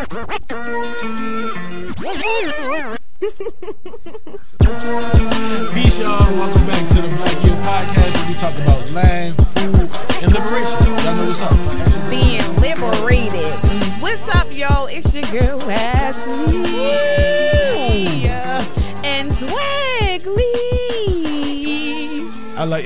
Peace, y'all. Welcome back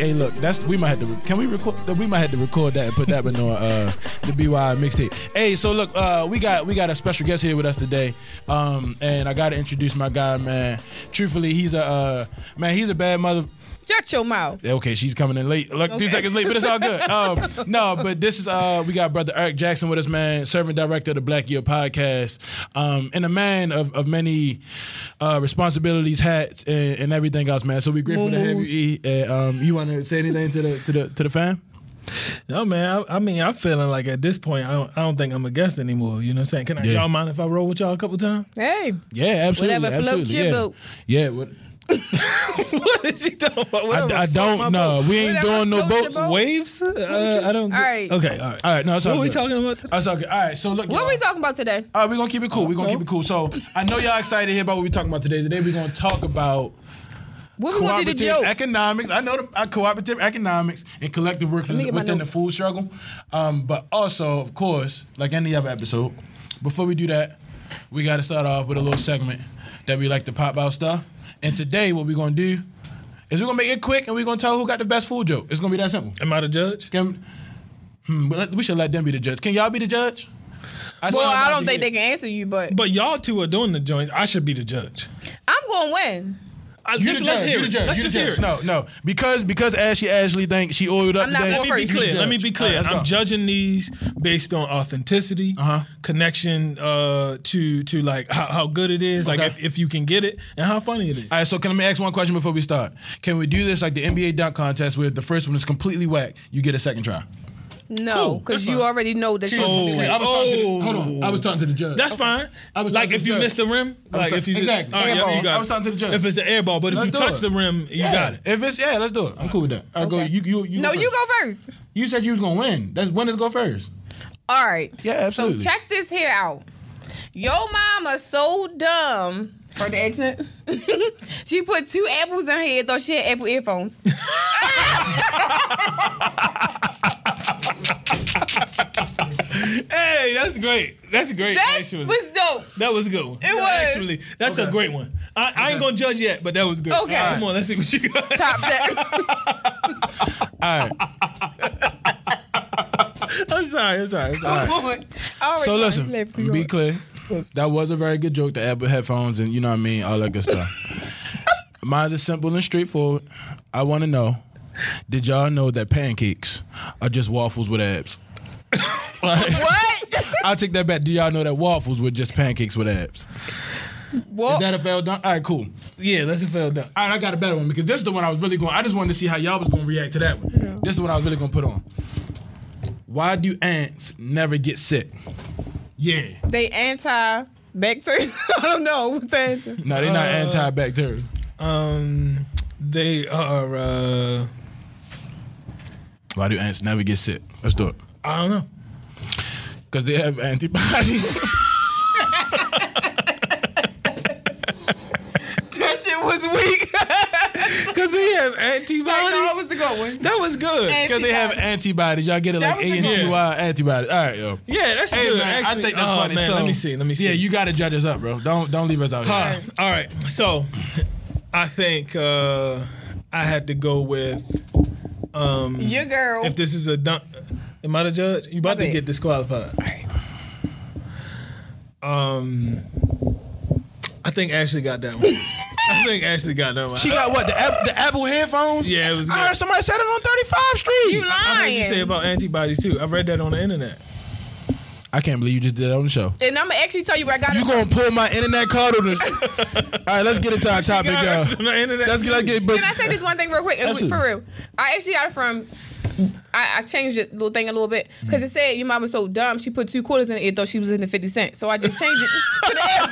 hey, look, that's we might have to. Can we record? We might have to record that and put that one on uh, the BY mixtape. Hey, so look, uh, we got we got a special guest here with us today, um, and I got to introduce my guy, man. Truthfully, he's a uh, man. He's a bad mother. Shut your mouth. Okay, she's coming in late. Look, two Okay. seconds late, but it's all good. Um, no, but this is uh, we got brother Eric Jackson with us, man, servant director of the Black Yield Podcast, um, and a man of, of many uh, responsibilities, hats, and, and everything else, man. So we grateful to have you. Moo-moos. E. And, um, you want to say anything to the to the to the fam? No man, I, I mean I'm feeling like at this point I don't I don't think I'm a guest anymore. You know what I'm saying? Can I, Yeah. y'all mind if I roll with y'all a couple times? Hey, Yeah, absolutely. Whatever floats absolutely, your yeah. boat. Yeah, what, what is she talking about? I, Whatever I float don't know. boat. We ain't Whatever doing no boats. boat. Waves? Uh, I don't. All right. Okay. All right. All right, no, it's all What are we good. talking about today? That's all good. All right, so look, what are we talking about today? All right, we're gonna keep it cool. We're gonna keep it cool. So I know y'all excited to hear about what we're talking about today. Today we're gonna talk about What we gonna do the cooperative joke? economics. I know the uh, cooperative economics and collective work me get within the food struggle. Um, but also, of course, like any other episode, before we do that, we got to start off with a little segment that we like to pop out stuff. And today, what we're gonna do is we're gonna make it quick and we're gonna tell who got the best food joke. It's gonna be that simple. Am I the judge? Can, hmm, but we should let them be the judge. Can y'all be the judge? I well, I don't think here. they can answer you, but But y'all two are doing the joints. I should be the judge. I'm going to win. You just the let's judge. hear You the it. judge. Let's you the just hear judge. it. No, no, because because Ashley Ashley thinks she oiled up I'm not today. Let me be clear. Let me be clear. right, I'm go. judging these based on authenticity, Uh-huh. connection uh, to to like how, how good it is, like if, if you can get it, and how funny it is. All right, so can I ask one question before we start? Can we do this like the NBA dunk contest where the first one is completely whack, you get a second try? No, because that's you already know that Oh. you're I was talking to the, oh. oh. hold on. I was talking to the judge. That's fine. I was like talking if to you the miss the rim, I was like talk- if you exactly. All right, Air yeah, you got I it. was talking to the judge. If it's an air ball, but Let's if you do touch it. the rim, you got it. If it's yeah, let's do it. I'm cool with that. All right, go. Okay. You you you. No, go you first. go first. You said you was gonna win. That's winners go first. All right. Yeah, absolutely. So check this here out. Your mama so dumb. For the accent, she put two apples in her head. Thought she had apple earphones. Hey, that's great. That's great. That actually, was dope. that was a good one. It was. actually. That's Okay. a great one. I, I ain't gonna judge yet, but that was good. Okay. All right, come on, let's see what you got. Top that. All right. I'm sorry. I'm sorry. I'm sorry. Oh, I already So listen, to be go. clear. That was a very good joke. The Apple headphones and you know what I mean, all that good stuff. Mine's is simple and straightforward. I want to know: Did y'all know that pancakes are just waffles with abs? What? I'll take that back. Do y'all know that waffles were just pancakes with abs? Well, Is that a fail done? All right, cool. Yeah, that's a fail done. All right, I got a better one because this is the one I was really going. I just wanted to see how y'all was going to react to that one. This is the one I was really going to put on. Why do ants never get sick? Yeah. they anti bacteria. I don't know what's the answer. No, they're not Uh, antibacterial. Um, they are. uh Why do ants never get sick? Let's do it. I don't know. Because they have antibodies. That shit was weak. Because they have no, it antibodies. was a good one. That was good. Because they have antibodies. Y'all get it That like was A a and good T antibodies. All right, yo. Yeah, that's Hey good. man, actually. I think that's Oh, funny. Man, so, let me see. Let me see. Yeah, you got to judge us up, bro. Don't don't leave us out here. All right. All right. So, I think uh I had to go with um Your girl. if this is a dunk. Am I the judge? You about My to bad. get disqualified. Um, I think Ashley got that one. I think Ashley got that one. She got what? The, App- the Apple headphones? Yeah, it was I good. heard somebody said it on 35th Street. you I heard you say about antibodies too. I read that on the internet. I can't believe you just did that on the show. and I'm gonna actually tell you where I got You it. gonna pull my internet card on the? All right, let's get into our topic, y'all. it on the internet. Let's get, let's get. But Can I say this one thing real quick? And Absolutely. For real, I actually got it from I, I changed the little thing a little bit because it said your mom was so dumb. She put two quarters in it. It thought she was in the fifty cent. So I just changed it to the M.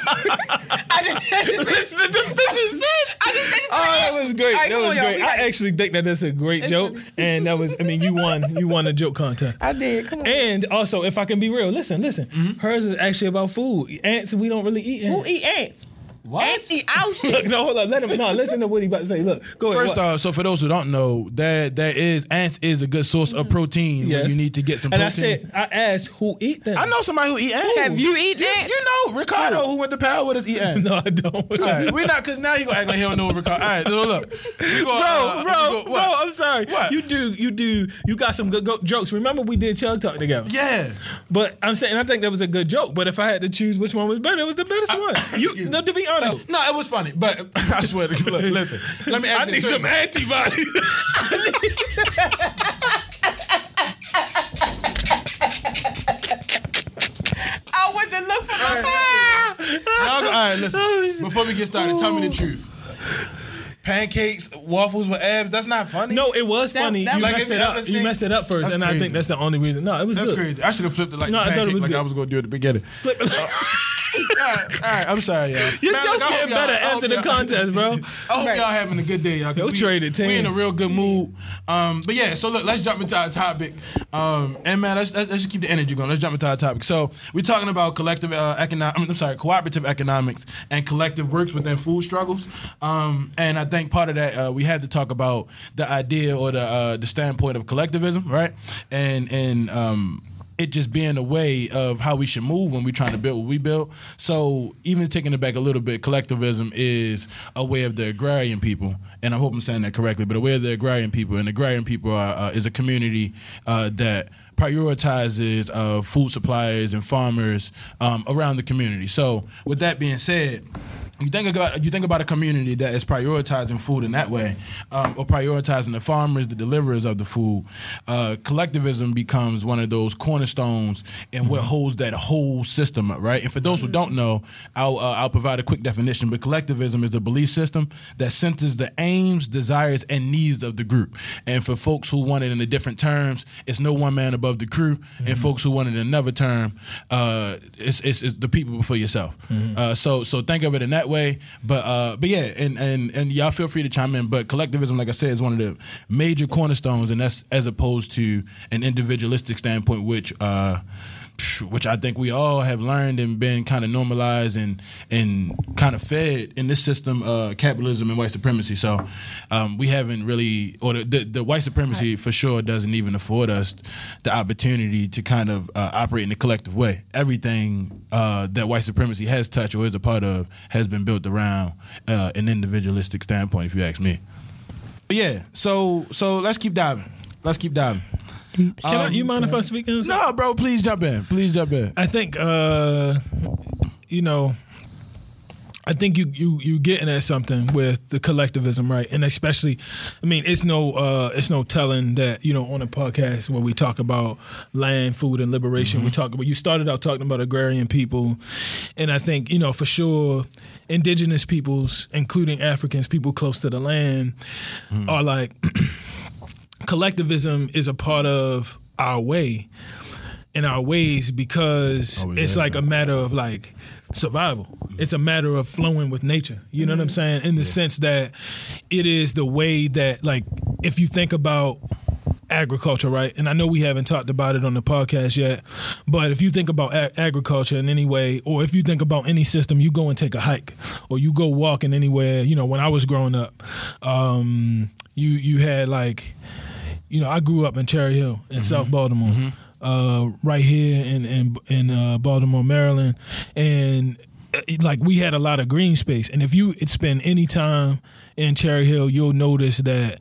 I just changed it to the 50 cent. I just changed it to Oh, that was great. All right, that was on, y'all. great. I actually think that that's a great joke, and that was. I mean, you won. You won a joke contest. I did. Come on. And also, if I can be real, listen, listen. Mm-hmm. Hers is actually about food. Ants, we don't really eat Ants. Who ants. eat ants? What? Ants eat our Look, shit. no, hold on. Let him. No, listen to what he about to say. Look, go ahead. First what? off, so for those who don't know, that that is ants is a good source of protein Yes. when you need to get some and protein. I said, I asked who eat them. I know somebody who eat ants. Have you eaten ants? You know, Ricardo who went to power with us eat ants. No, I don't. All right, we not because now he gonna act like he don't know Ricardo. All right, so look, we Bro, gonna, uh, we bro, go- bro. I'm sorry. What? You do, you do, you got some good go- jokes. Remember we did Chug Talk together. Yeah, But I'm saying I think that was a good joke. But if I had to choose which one was better, it was the best one. You, no, to be honest, no, it was funny, but I swear, to look, listen, let me. Ask I you need this. some antibodies. I went to look for my Y'all all right, listen. Before we get started, tell me the truth. Pancakes, waffles with abs. That's not funny. no, it was That- funny. that you was- messed it up. you You messed it up first, That's and I think that's the only reason. No, it was that's good. crazy. I should have flipped it like No, the I it was like good. I was gonna do at the beginning. Flip it. Uh, all, right, all right, I'm sorry, y'all. Your Man, jokes look, I hope getting y'all- better I hope after the y'all- contest, bro. I hope Right. y'all having a good day, y'all. 'cause Yo, we, traded We in a real good mood. Um, but yeah, so look, let's jump into our topic. Um, and man, let's, let's let's just keep the energy going. Let's jump into our topic. So we're talking about collective uh, economic. I'm sorry, cooperative economics and collective works within food struggles. Um, and I think part of that uh, we had to talk about the idea or the uh, the standpoint of collectivism, right? And and um, it just being a way of how we should move when we're trying to build what we build. So even taking it back a little bit, collectivism is a way of the agrarian people, and I hope I'm saying that correctly. But a way of the agrarian people, and agrarian people are, uh, is a community uh, that prioritizes uh, food suppliers and farmers um, around the community. So with that being said. You think about you think about a community that is prioritizing food in that way, um, or prioritizing the farmers, the deliverers of the food. Uh, collectivism becomes one of those cornerstones and what holds that whole system up, right? And for those who don't know, I'll uh, I'll provide a quick definition. But collectivism is the belief system that centers the aims, desires, and needs of the group. And for folks who want it in a different terms, it's no one man above the crew. And folks who want it in another term, uh, it's, it's, it's the people before yourself. Uh, so so think of it in that way. But uh, but yeah, and, and and y'all feel free to chime in. But collectivism, like I said, is one of the major cornerstones, and that's as opposed to an individualistic standpoint, which. Uh, which I think we all have learned and been kind of normalized and and kind of fed in this system, uh, capitalism and white supremacy. So um, we haven't really, or the, the, the white supremacy for sure doesn't even afford us the opportunity to kind of uh, operate in a collective way. Everything uh, that white supremacy has touched or is a part of has been built around uh, an individualistic standpoint, if you ask me. But yeah, so so let's keep diving. Let's keep diving. Can I, Um, you mind if I speak? in? No, bro, please jump in. Please jump in. I think uh, you know. I think you you you getting at something with the collectivism, right? And especially, I mean, it's no uh, it's no telling that you know on a podcast where we talk about land, food, and liberation. We talk about you started out talking about agrarian people, and I think you know for sure, indigenous peoples, including Africans, people close to the land, are like collectivism is a part of our way in our ways because Oh, it's like a matter of like survival. It's a matter of flowing with nature. You know what I'm saying? In the sense that it is the way that like if you think about agriculture, right? And I know we haven't talked about it on the podcast yet, but if you think about agriculture in any way, or if you think about any system, you go and take a hike, or you go walking anywhere. You know, when I was growing up, um, you you had like, you know, I grew up in Cherry Hill in South Baltimore, uh, right here in in in uh, Baltimore, Maryland, and uh, like we had a lot of green space. And if you spend any time in Cherry Hill, you'll notice that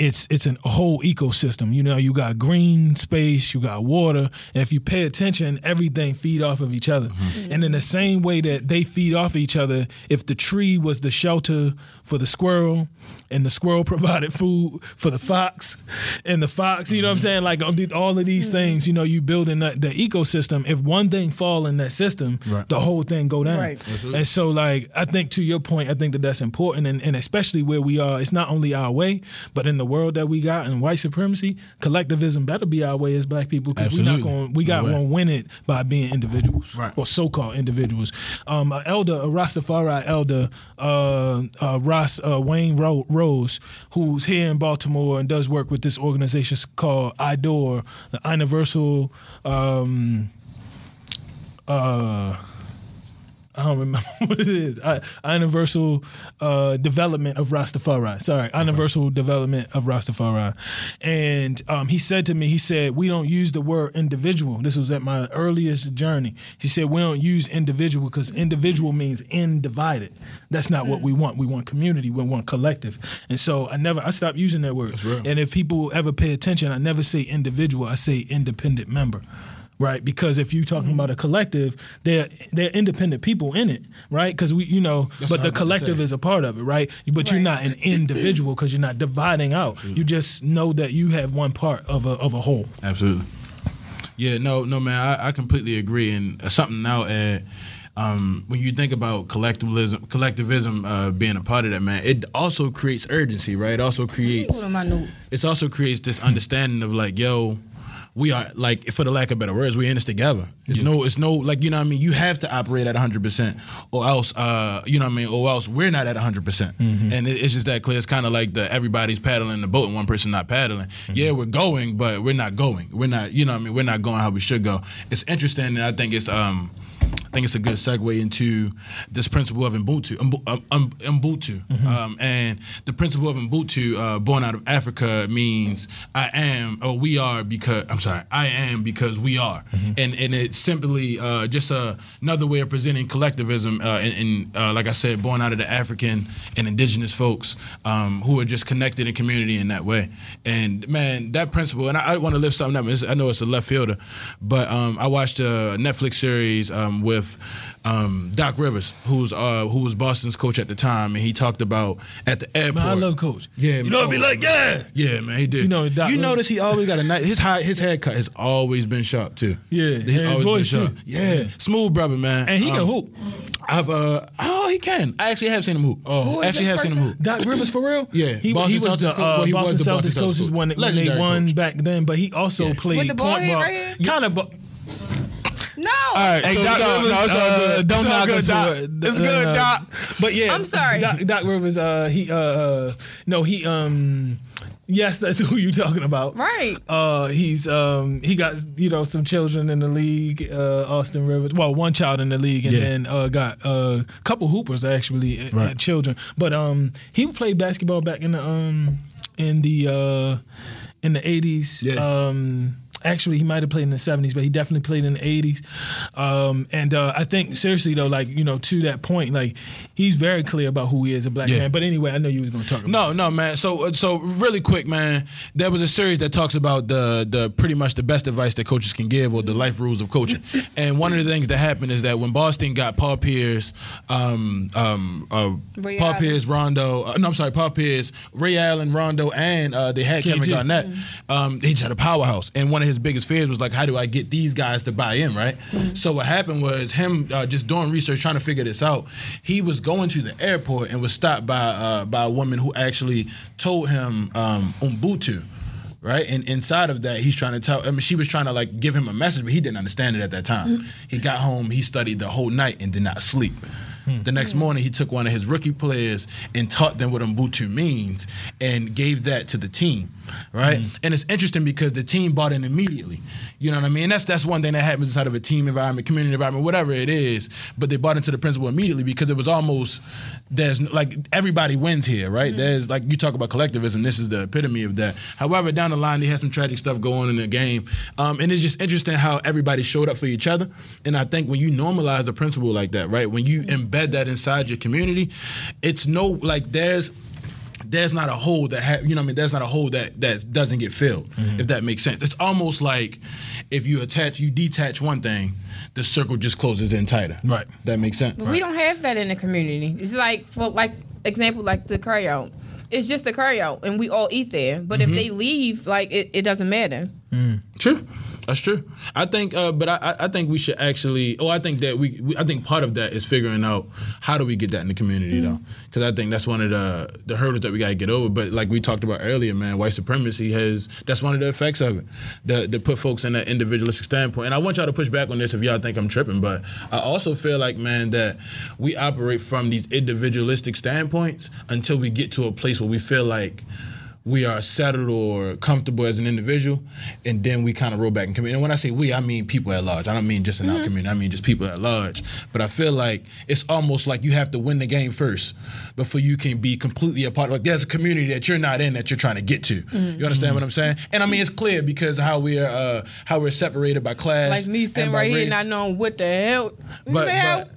it's it's an, a whole ecosystem. You know, you got green space, you got water, and if you pay attention, everything feed off of each other. Mm-hmm. Mm-hmm. And in the same way that they feed off each other, if the tree was the shelter for the squirrel, and the squirrel provided food for the fox, and the fox, you know what I'm saying? Like all of these mm-hmm. things, you know, you building that the ecosystem. If one thing fall in that system, Right. the whole thing go down. Right. And so, like, I think to your point, I think that that's important, and, and especially especially where we are, it's not only our way, but in the world that we got in white supremacy, collectivism better be our way as black people because we're not going we got No won't win it by being individuals Right. or so-called individuals. Um, an elder, a Rastafari elder, uh, uh, Ross uh, Wayne Ro- Rose, who's here in Baltimore and does work with this organization called IDOR, the Universal. Um, uh, I don't remember what it is. I, universal uh, development of Rastafari. Sorry, universal development of Rastafari. And um, he said to me, he said, we don't use the word individual. This was at my earliest journey. He said, we don't use individual because individual means in divided. That's not what we want. We want community. We want collective. And so I never, I stopped using that word. And if people ever pay attention, I never say individual. I say independent member right? Because if you're talking about a collective, they're they're independent people in it, right? Because we, you know, That's but what I the was about to collective is a part of it, right? But you're not an individual because you're not dividing out. You just know that you have one part of a of a whole. Absolutely. Yeah, no, no, man, I, I completely agree. And uh, something now, Ed, um, when you think about collectivism, collectivism uh, being a part of that, man, it also creates urgency, right? It also creates, What am I new? it also creates this understanding of like, yo, we are like, for the lack of better words, we're in this together. It's no, it's no, like you know what I mean. You have to operate at 100, percent or else, uh, you know what I mean, or else we're not at 100. percent And it, it's just that clear. It's kind of like the everybody's paddling the boat and one person not paddling. Yeah, we're going, but we're not going. We're not, you know what I mean. We're not going how we should go. It's interesting, and I think it's um. I think it's a good segue into this principle of Ubuntu. Um, um, Ubuntu, um, and the principle of Ubuntu, uh, born out of Africa, means I am or we are because I'm sorry, I am because we are, and and it's simply uh, just a, another way of presenting collectivism. Uh, and and uh, like I said, born out of the African and indigenous folks um, who are just connected in community in that way. And man, that principle, and I, I want to lift something up. It's, I know it's a left fielder, but um, I watched a Netflix series um, with um, Doc Rivers, who's uh, who was Boston's coach at the time, and he talked about at the airport. Man, I love Coach. Yeah, you man. know, I'd be Oh, like, yeah. Yeah, man, he did. You know, Doc you Rivers- notice he always got a nice his high his haircut has always been sharp too. Yeah, He his voice, sharp. too. Yeah. Yeah. smooth brother, man. And he can Um, hoop. I've uh oh he can. I actually have seen him hoop. Oh, Who is actually this have seen him hoop. Doc Rivers for real? Yeah, he, Boston he was Celtics the coach. Well, uh, he was Boston the Celtics Celtics coaches coach. when, when they won coach. back then. But he also Yeah. played With the point guard. right? Kind of. bu- No. All right, Hey, so Doc no, Rivers, no, it's all uh, good. don't knock good, us Doc. for it. It's good, Uh, Doc. But yeah, I'm sorry. Doc, Doc Rivers. Uh, he. Uh, no, he. Um. Yes, that's who you're talking about. Right. Uh, he's um he got you know some children in the league. Uh, Austin Rivers. Well, one child in the league, and Yeah. then uh, got a couple hoopers actually, uh, Right. children. But um, he played basketball back in the um in the uh in the eighties. Yeah. Um. Actually, he might have played in the '70s, but he definitely played in the '80s. Um, and uh, I think seriously though, like you know, to that point, like he's very clear about who he is, a black Yeah. man. But anyway, I know you was going to talk about. No, no, man. So, uh, so really quick, man. There was a series that talks about the the pretty much the best advice that coaches can give or the life rules of coaching. and one of the things that happened is that when Boston got Paul Pierce, um, um, uh, Paul Allen. Pierce, Rondo. Uh, no, I'm sorry, Paul Pierce, Ray Allen, Rondo, and uh, they had Kevin KG. Garnett. Um, they just had a powerhouse, and one of his biggest fears was like, how do I get these guys to buy in, right? So what happened was him uh, just doing research, trying to figure this out. He was going to the airport and was stopped by uh, by a woman who actually told him um, Ubuntu. Right, and inside of that, he's trying to tell. I mean, she was trying to like give him a message, but he didn't understand it at that time. He got home, he studied the whole night and did not sleep. Hmm. The next morning, he took one of his rookie players and taught them what Ubuntu means and gave that to the team, right? Hmm. And it's interesting because the team bought in immediately. You know what I mean? That's that's one thing that happens inside of a team environment, community environment, whatever it is. But they bought into the principle immediately because it was almost there's like everybody wins here, right? Hmm. There's like you talk about collectivism. This is the epitome of that. However, down the line, they had some tragic stuff going on in the game, um, and it's just interesting how everybody showed up for each other. And I think when you normalize a principle like that, right? When you embed that inside your community, it's no like there's there's not a hole that ha- you know what I mean there's not a hole that that doesn't get filled if that makes sense it's almost like if you attach you detach one thing the circle just closes in tighter Right. that makes sense But we don't have that in the community. It's like for like example like the curry out. It's just the curry out and we all eat there. But Mm-hmm. if they leave, like it, it doesn't matter. True. That's true. I think, uh, but I, I- think we should actually. Oh, I think that we, we. I think part of that is figuring out how do we get that in the community though, because I think that's one of the the hurdles that we got to get over. But like we talked about earlier, man, white supremacy has that's one of the effects of it. The to put folks in that individualistic standpoint. And I want y'all to push back on this if y'all think I'm tripping, but I also feel like man that we operate from these individualistic standpoints until we get to a place where we feel like we are settled or comfortable as an individual, and then we kind of roll back in community. And when I say we, I mean people at large. I don't mean just in our community. I mean just people at large. But I feel like it's almost like you have to win the game first before you can be completely a part. of Like there's a community that you're not in that you're trying to get to. You understand what I'm saying? And I mean it's clear because how we are uh, how we're separated by class. Like me sitting right here not knowing what the hell. But, the hell?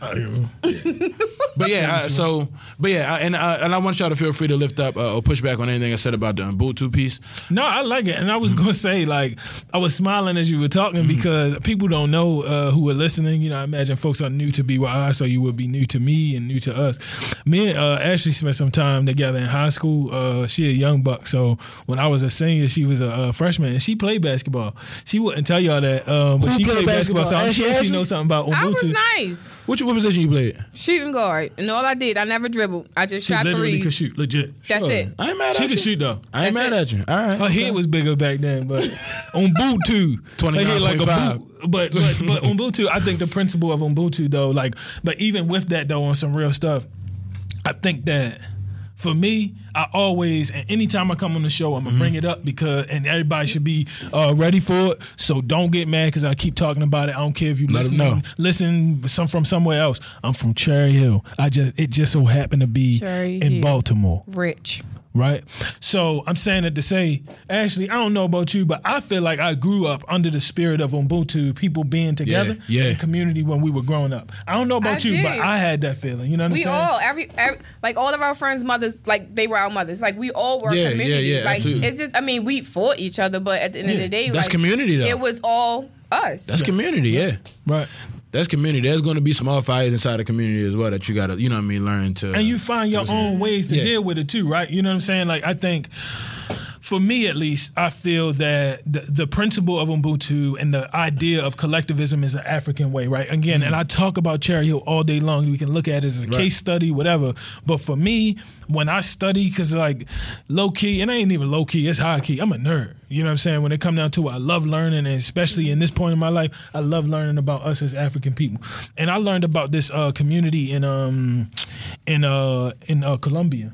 but, but yeah, I, so but yeah, I, and I, and I want y'all to feel free to lift up uh, or push back on anything I said about the Ubuntu piece. No, I like it, and I was gonna say like I was smiling as you were talking Mm-hmm. because people don't know uh, who are listening. You know, I imagine folks are new to BYI, so you would be new to me and new to us. Me and uh, Ashley spent some time together in high school. Uh, she a young buck, so when I was a senior, she was a, uh freshman, and she played basketball. She wouldn't tell y'all that, um, but Who she played played basketball. So I'm basketball? sure Ashley? she knows something about I was Ubuntu. nice. Which what position you played? Shooting guard. And all I did, I never dribbled. I just She shot literally threes. could shoot, legit. That's Sure. it. I ain't mad She at you. She could shoot though. I ain't That's mad it. at you. All right. Her head was bigger back then, but on Ubuntu, her head like a 29.5. boot. But but but Ubuntu, I think the principle of Ubuntu though, like, but even with that though, on some real stuff, I think that for me, I always and anytime I come on the show, I'm gonna bring it up because and everybody should be uh, ready for it. So don't get mad because I keep talking about it. I don't care if you Let 'em listen, know. listen some from somewhere else. I'm from Cherry Hill. I just it just so happened to be Cherry in Hill. Baltimore Rich. Right? So I'm saying it to say, Ashley, I don't know about you, but I feel like I grew up under the spirit of Ubuntu, people being together, yeah. in community when we were growing up. I don't know about I you, did. but I had that feeling. You know what I'm We saying? all every, every like all of our friends' mothers like they were our mothers. Like we all were Yeah, yeah, community. yeah, like absolutely. it's just I mean we fought each other, but at the end of the day, That's like, community, though. It was all us. That's community, yeah. right. That's community. There's going to be small fires inside the community as well that you got to, you know what I mean, learn to. and you find your own ways to Yeah. deal with it too, right? You know what I'm saying? Like I think for me at least, I feel that the, the principle of Ubuntu and the idea of collectivism is an African way, right? Again, and I talk about Cherry Hill all day long. We can look at it as a Right. case study, whatever. But for me, when I study, because like low key, and I ain't even low key, it's high key. I'm a nerd. You know what I'm saying? When it come down to it, I love learning, and especially in this point in my life, I love learning about us as African people. And I learned about this uh, community in um in uh in uh, Colombia.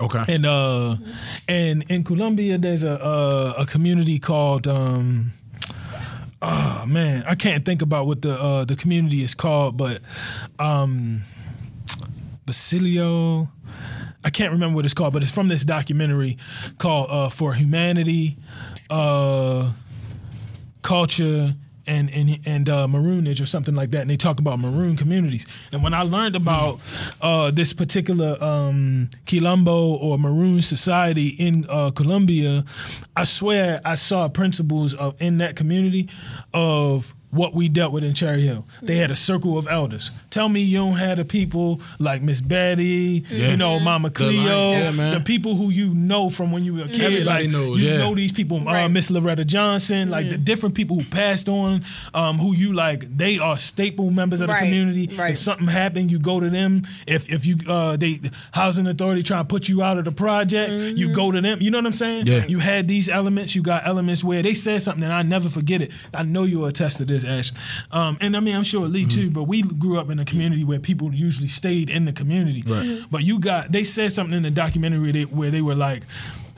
Okay. And uh, and in Colombia, there's a a, a community called um, oh man, I can't think about what the uh, the community is called, but um, Basilio. I can't remember what it's called, but it's from this documentary called uh, "For Humanity." Uh, culture and and and uh, maroonage or something like that, and they talk about maroon communities. And when I learned about uh, this particular um, quilombo or maroon society in uh, Colombia, I swear I saw principles of in that community of what we dealt with in Cherry Hill. They had a circle of elders. Tell me you don't have the people like Miss Betty, you know, Mama Cleo, yeah, the people who you know from when you were a kid. Everybody like, knows, you yeah. know these people, uh, Miss Loretta Johnson, like the different people who passed on, um, who you like, they are staple members of the Right, community. right. If something happened, you go to them. If if you uh, they housing authority trying to put you out of the project, you go to them. You know what I'm saying? Yeah. You had these elements. You got elements where they said something, and I never forget it. I know you attest to this, Ash. Um, and I mean, I'm sure Lee too. But we grew up in a community where people usually stayed in the community. Right. But you got they said something in the documentary that, where they were like,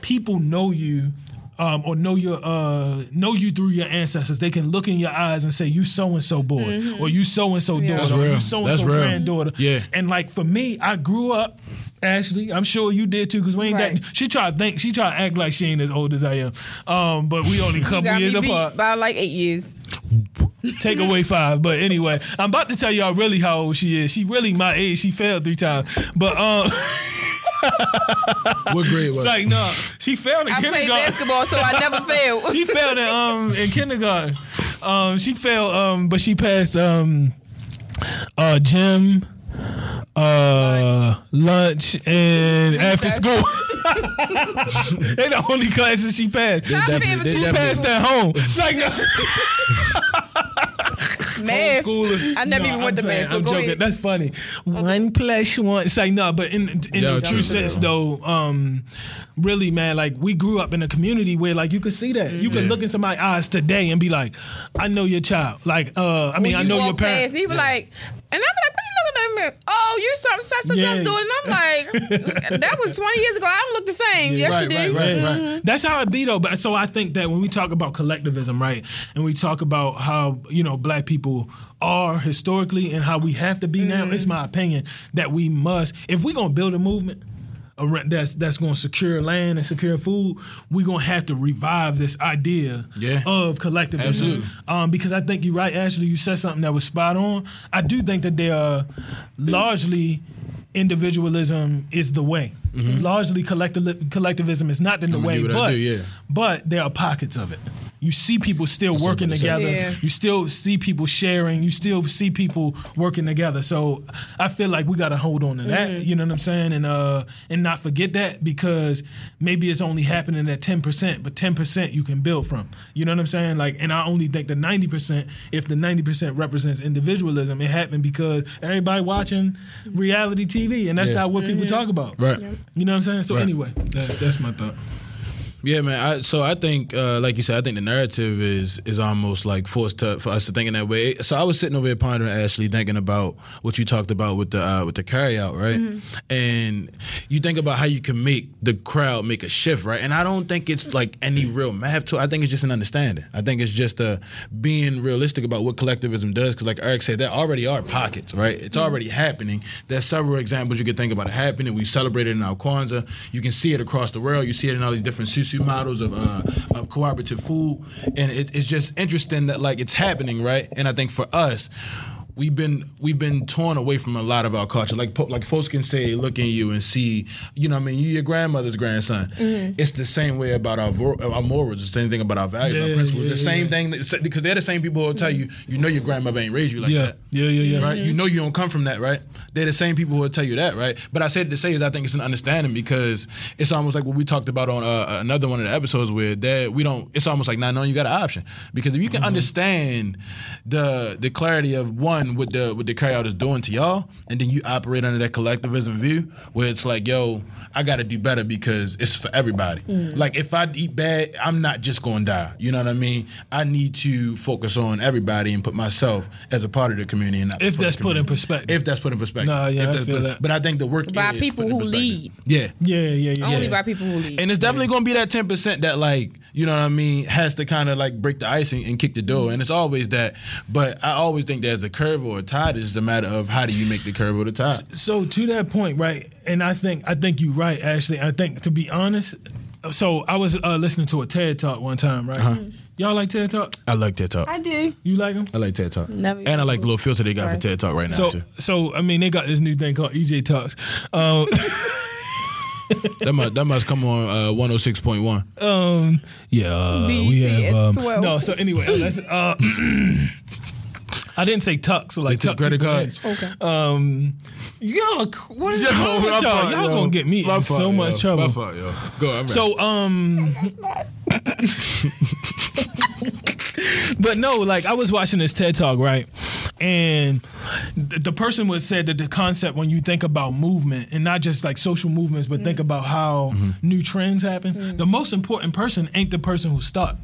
people know you. Um, or know your uh, know you through your ancestors. They can look in your eyes and say you so and so boy, or you so and so daughter, or you so and so granddaughter. Yeah. And like for me, I grew up. Ashley, I'm sure you did too, because we ain't Right. that. She tried to think, she tried to act like she ain't as old as I am. Um, but we only a couple Got me years beat apart. by like eight years. Take away five. But anyway, I'm about to tell y'all really how old she is. She really my age. She failed three times. But um, what grade was it's it? like no, she failed in I played basketball, so I never failed. she failed in um in kindergarten. Um, she failed um, but she passed um uh gym, uh lunch, and after school. they the only classes she passed. Stop definitely- being they She passed at home. It's like no. Math. Homeschooling. I never No, even I'm went to playing. math. I'm but go joking. ahead. That's funny. One plus one. It's like no, but in in Yo, the true true sense though, um, really, man, like we grew up in a community where like you could see that. You could Yeah. look in somebody's eyes today and be like, I know your child. Like, uh, I mean, When I you know walk your parents. past, he be like, and I'm like, what you looking? Oh, you something such such Yeah. such doing, and I'm like, that was 20 years ago. I don't look the same. yes, right, you do. right, right, Mhm. right. That's how it be though. But so I think that when we talk about collectivism, right, and we talk about how you know black people are historically and how we have to be now, it's my opinion that we must, if we're gonna build a movement. Around- That's that's going to secure land and secure food. We're going to have to revive this idea Yeah. of collectivism. Absolutely. Um, because I think you're right, Ashley. You said something that was spot on. I do think that they are largely individualism is the way. Largely collectiv- collectivism is not in the way, do what I but do, yeah. but there are pockets of it. You see people still working what I said. together. Yeah. You still see people sharing. You still see people working together. So I feel like we got to hold on to that. Mm-hmm. You know what I'm saying? And uh and not forget that because maybe it's only happening at 10%, but 10% you can build from. You know what I'm saying? Like and I only think the 90%, if the 90% represents individualism, it happened because everybody watching reality TV and that's Yeah. not what Mm-hmm. people talk about. Right. You know what I'm saying? So Right. anyway, that, that's my thought. Yeah, man. I, so I think, uh, like you said, I think the narrative is is almost like forced to, for us to think in that way. So I was sitting over here pondering, Ashley, thinking about what you talked about with the uh, with the carry out, right? And you think about how you can make the crowd make a shift, right? And I don't think it's like any real math to. I think it's just an understanding. I think it's just uh, being realistic about what collectivism does. Because, like Eric said, there already are pockets, right? It's already happening. There's several examples you could think about it happening. We celebrated in our Kwanzaa. You can see it across the world. You see it in all these different susu models of uh, of cooperative food, and it, it's just interesting that like it's happening, right? And I think for us. We've been we've been torn away from a lot of our culture. Like like folks can say, look at you and see, you know, what I mean, you your grandmother's grandson. It's the same way about our our morals. The same thing about our values, our principles. yeah, the same yeah. thing that, because they're the same people who will tell you, you know, your grandmother ain't raised you like Yeah. that Yeah, yeah, yeah. right? You know you don't come from that, right? They're the same people who will tell you that, right? But I said to say is I think it's an understanding because it's almost like what we talked about on uh, another one of the episodes where that we don't. It's almost like not knowing you got an option because if you can Mm-hmm. understand the the clarity of one what the what the carry out is doing to y'all, and then you operate under that collectivism view where it's like, yo, I got to do better because it's for everybody. Mm. Like if I eat bad, I'm not just going to die. You know what I mean? I need to focus on everybody and put myself as a part of the community and not If that's put in perspective. If that's put in perspective. Nah, yeah, If I feel put- that. But I think the work By is people who lead. Yeah. Yeah, yeah, yeah. Only Yeah. by people who lead. And it's definitely going to be that 10% that, like, you know what I mean, has to kind of like break the ice and, and kick the door. Mm. And it's always that. But I always think there's a curve or a tide. It's just a matter of how do you make the curve or the tide. So to that point, right? And I think I think you're right, Ashley. I think to be honest, so I was uh, listening to a TED talk one time, right? Uh-huh. Y'all like TED talk? I like TED Talk. I do. You like them? I like TED Talk. Never and I like the little filter they got Sorry. for TED Talk right now, So too. so I mean they got this new thing called EJ Talks. Um, That must, that must come on uh, 106.1. um yeah, uh, we have um, 12. no. So anyway, uh, uh, I didn't say tucks, so like They tuck took credit cards. Okay. Um, y'all, what is Yo, wrong with y'all? fault, Y'all yo. gonna get me My in fault, so yo. much trouble. My fault, yo. Go, I'm. So um But no, like I was watching this TED talk, right? And th- the person was said that the concept when you think about movement and not just like social movements, but think about how new trends happen, the most important person ain't the person who start.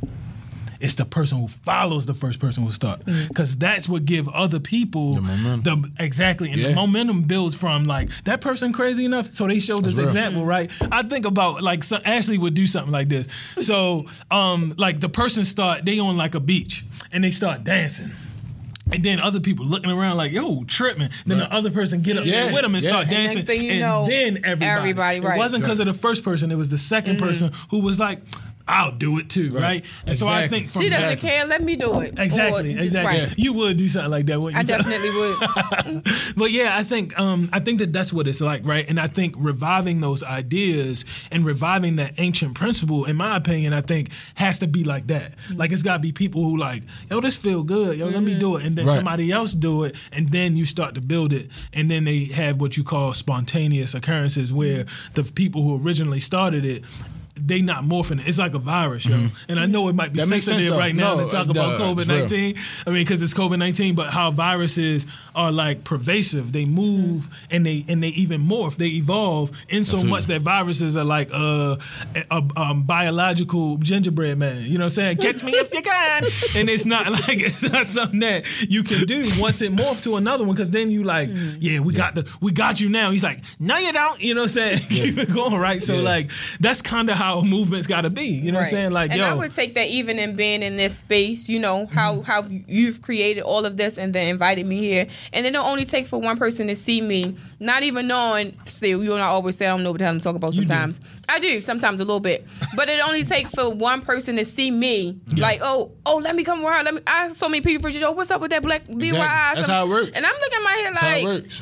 It's the person who follows the first person who start, mm. because that's what give other people the momentum. exactly, and Yeah. the momentum builds from like that person crazy enough. So they showed this real. example, mm. right? I think about like so Ashley would do something like this. So, um, like the person start they on like a beach and they start dancing. And then other people looking around like, yo, tripping. Then the other person get up Yeah, with them and yeah. start And dancing. next thing you and know, then everybody. everybody, It wasn't because of the first person. It was the 2nd mm-hmm. person who was like, I'll do it too, right? Right. And so I think from She doesn't that, care. Let me do it. Exactly, Or just- exactly. right. You would do something like that, wouldn't you? I definitely would. but yeah, I think um, I think that that's what it's like, right? And I think reviving those ideas and reviving that ancient principle, in my opinion, I think has to be like that. Like it's got to be people who like, yo, this feel good, yo, let me do it, and then Right. somebody else do it, and then you start to build it, and then they have what you call spontaneous occurrences where the people who originally started it. They not morphing it. It's like a virus, yo. And I know it might be Mm-hmm. That sensitive though. right now No, to talk about. COVID nineteen. I mean, because it's COVID nineteen, but how viruses are like pervasive. They move and they and they even morph. They evolve in so much that viruses are like uh, a, a um, biological gingerbread man. You know what I'm saying? Catch me if you can. And it's not like it's not something that you can do once it morphs to another one. Because then you like, yeah, we got the we got you now. He's like, no, you don't. You know what I'm saying? Keep it going, right? So Yeah. like that's kind of how movements got to be. You know what I'm saying? Like, and yo, I would take that even in being in this space, you know, how Mm-hmm. how you've created all of this and then invited me here. And it don't only take for one person to see me, not even knowing still, you and I always say I don't know what the hell I'm talking about You do. sometimes. I do, sometimes a little bit. But it only take for one person to see me, like, oh, oh, let me come around. Let me I so many people for you, oh, what's up with that black BY? That's how it works. And I'm looking at my head That's how it like works.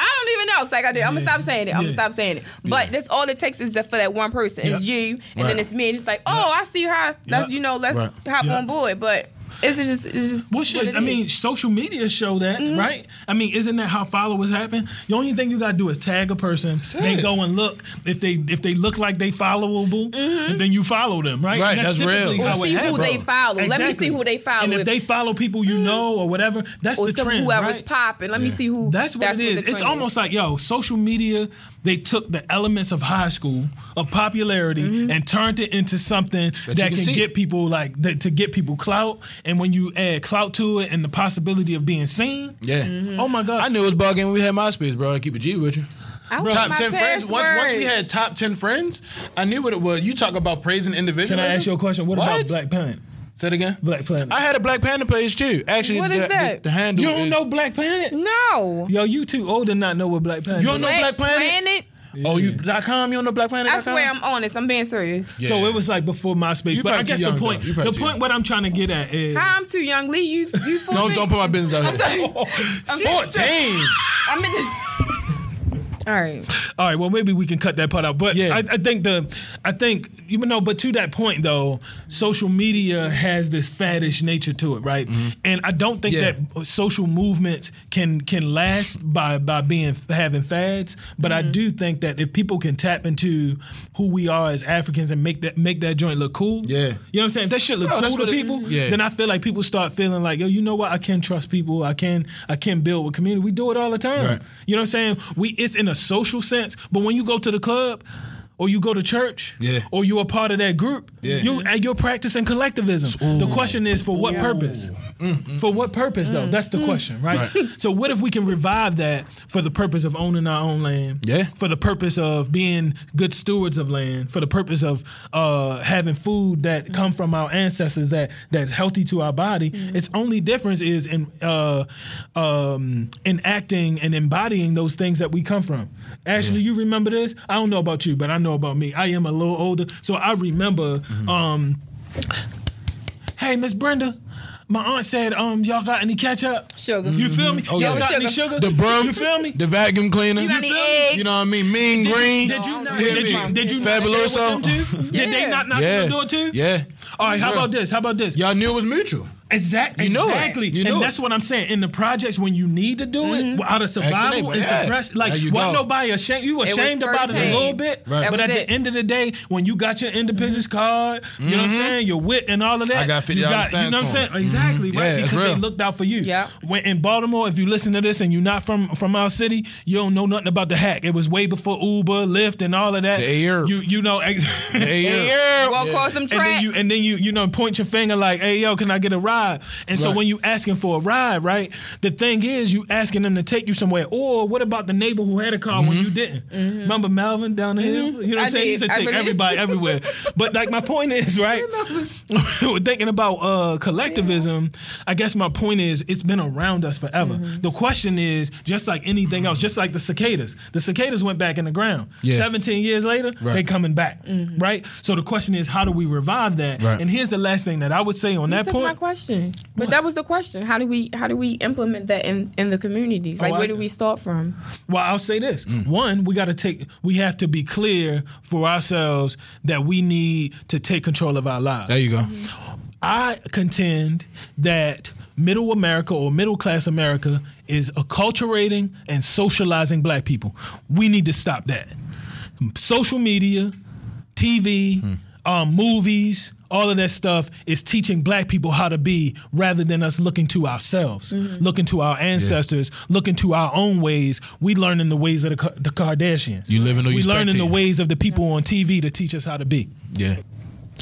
I don't even know. It's like I did. I'm gonna stop saying it. I'm gonna stop saying it. But that's all it takes is that for that one person. It's you, and then it's me. It's just like, oh, I see her. Let's you know, let's hop on board. But it's just, it's just. Well, what shit. it I mean, is. social media show that, Mm-hmm. right? I mean, isn't that how followers happen? The only thing you gotta do is tag a person, then it. go and look if they if they look like they followable, and then you follow them, right? Right, And that's real. typically or how it see who they follow. Let me see who they follow. And if they follow people you know or whatever, that's or the some trend, whoever's right? popping. Let me see who. That's what it is. the It's trend almost like yo, social media. They took the elements of high school of popularity Mm-hmm. and turned it into something that, you can, can get people like that, to get people clout. And when you add clout to it and the possibility of being seen, Yeah. Mm-hmm. oh my god, I knew it was bugging when we had MySpace, bro. To keep it G with you. I want top my ten friends. Once, once we had top ten friends, I knew what it was. You talk about praising individuals. Can I ask you a question? What, about Black Planet? Say it again. Black Planet. I had a Black Planet page too. Actually, what is the, is the- that? The, handle. you don't is- know Black Planet? No. Yo, you too old to not know what Black Planet. You don't is. know Black Planet? Oh, you dot com. You on the Black Planet? I swear I'm honest. I'm being serious. Yeah. So it was like before MySpace, You but I guess the point, though. You probably the point, young. what I'm trying to get at is, Hi, I'm too young. Lee, you you 14? Don't don't put my business out I'm here. sorry. I'm Fourteen. I'm in All right. All right, well maybe we can cut that part out. But Yeah. I, I think the I think even though, but to that point though, social media has this faddish nature to it, right? Mm-hmm. And I don't think Yeah. that social movements can can last by by being having fads. But I mm-hmm. do think that if people can tap into who we are as Africans and make that make that joint look cool, Yeah. you know what I'm saying? If that shit look Bro, that's cool to what it- people, yeah. then I feel like people start feeling like, yo, you know what? I can trust people. I can I can build a community. We do it all the time. Right. You know what I'm saying? We it's in a social sense, but when you go to the club or you go to church, Yeah. or you're a part of that group, Yeah. you and you're practicing collectivism. The question is for what purpose? For what purpose though? That's the question, right? So what if we can revive that for the purpose of owning our own land? Yeah. For the purpose of being good stewards of land, for the purpose of uh, having food that come from our ancestors that that's healthy to our body. Its only difference is in uh, um, enacting and embodying those things that we come from. Ashley, you remember this? I don't know about you, but I know about me. I am a little older, so I remember. Um, hey, Miss Brenda. My aunt said, um, y'all got any ketchup? Sugar. You feel me? Oh, y'all yeah. got any Sugar. sugar? The broom. You feel me? The vacuum cleaner. You got any feel me? eggs? You know what I mean? Mean green. Did you No, not? I'm Did you? Did you? Fabuloso. share with them too? Did they Yeah. not knock yeah. on the door too? Yeah. All right. How Yeah. about this? How about this? Y'all knew it was mutual. Exactly. You know exactly. You and that's it. what I'm saying. In the projects, when you need to do it, mm-hmm. out of survival neighbor, and yeah. suppress, like, There you wasn't go. nobody ashamed? You was ashamed about it a little bit, Right. But at it. the end of the day, when you got your independence mm-hmm. card, you know what I'm mm-hmm. saying, your wit and all of that, I got $50 you got, you know what I'm stamps saying, for 'em. exactly right Yeah, it's because they looked out for you. Yeah. When in Baltimore, if you listen to this and you're not from from our city, you don't know nothing about the hack. It was way before Uber, Lyft, and all of that. The air. You you know. ex- Hey, yeah. Walk across them and then you and then you you know point your finger like, hey yo, can I get a ride? Vibe. And so Right. when you asking for a ride, right? The thing is, you asking them to take you somewhere. Or what about the neighbor who had a car when you didn't? Remember Melvin down the hill? You know what Mm-hmm. I'm saying? He used to take everybody everywhere. But like my point is, right? We're thinking about uh, collectivism. I guess my point is, it's been around us forever. Mm-hmm. The question is, just like anything else, just like the cicadas. The cicadas went back in the ground. Yeah. 17 years later, Right. they coming back, Mm-hmm. right? So the question is, how do we revive that? Right. And here's the last thing that I would say on that That's my point. Question. But that was the question. How do we how do we implement that in, in the communities? Like Oh, I- where do we start from? Well, I'll say this. Mm. One, we got to take, we have to be clear for ourselves that we need to take control of our lives. There you go. I contend that middle America or middle class America is acculturating and socializing black people. We need to stop that. Social media, TV, Hmm. um, movies, all of that stuff is teaching black people how to be rather than us looking to ourselves, mm-hmm. looking to our ancestors, looking to our own ways. We learning the ways of the, Ka- the Kardashians. You living or you we learning the ways of the people on TV to teach us how to be. Yeah.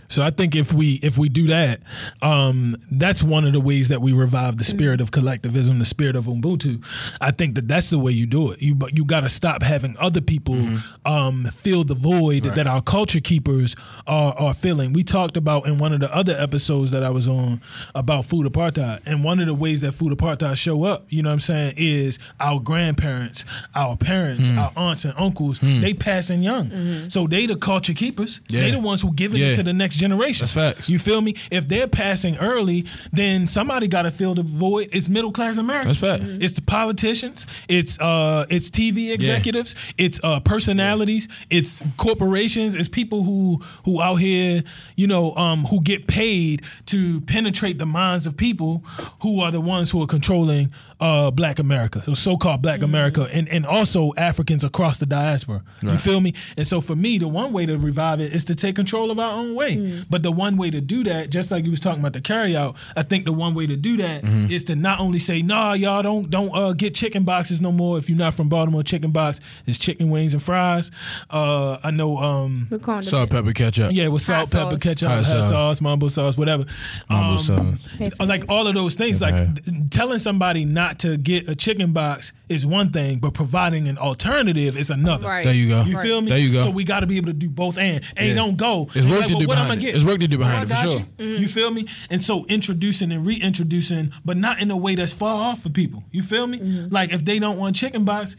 So I think if we if we do that, um, that's one of the ways that we revive the spirit of collectivism, the spirit of Ubuntu. I think that that's the way you do it. You but you got to stop having other people um, fill the void that our culture keepers are are filling. We talked about in one of the other episodes that I was on about food apartheid, and one of the ways that food apartheid show up, you know what I'm saying, is our grandparents, our parents, our aunts and uncles. They passing young, so they the culture keepers. They Yeah. the ones who giving Yeah. it to the next generation. That's facts. You feel me? If they're passing early, then somebody got to fill the void. It's middle class America. That's fact. It's the politicians. It's uh, it's TV executives. It's uh, personalities. It's corporations. It's people who who out here, you know, um, who get paid to penetrate the minds of people who are the ones who are controlling uh, Black America, so so-called Black America, and and also Africans across the diaspora. You feel me? And so for me, the one way to revive it is to take control of our own way. But the one way to do that, just like you was talking about the carryout, I think the one way to do that is to not only say, "Nah, y'all don't don't uh, get chicken boxes no more." If you're not from Baltimore, chicken box is chicken wings and fries. Uh, I know. Um, We're Salt, pepper, ketchup. yeah, with salt, Hot pepper, sauce. ketchup, Hot hot sauce. sauce, mambo sauce, whatever. Mambo Um, sauce. like all of those things. Okay. Like th- telling somebody not to get a chicken box is one thing, but providing an alternative is another. Right. There you go. You feel me? There you go. So we got to be able to do both and. And Yeah. don't go. It's and work like, to well, do what behind I'ma it. Get? It's work to do behind it, for sure. You. You mm-hmm. feel me? And so introducing and reintroducing, but not in a way that's far off for people. You feel me? Mm-hmm. Like if they don't want chicken box,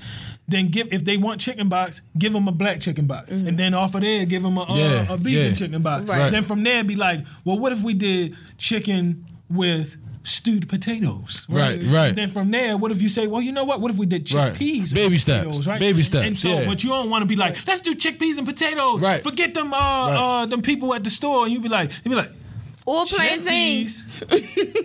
then give. If they want chicken box, give them a black chicken box, mm-hmm. and then off of there, give them a, uh, Yeah, a vegan yeah. chicken box. Right. Then from there, be like, well, what if we did chicken with stewed potatoes? Right, right. Then from there, what if you say, well, you know what? What if we did Right. chickpeas? Baby and steps. potatoes, right? Baby steps, And so, yeah. but you don't want to be like, let's do chickpeas and potatoes. Right. Forget them, uh, uh, them people at the store. And you'd be like, you'd be like, Or plantains.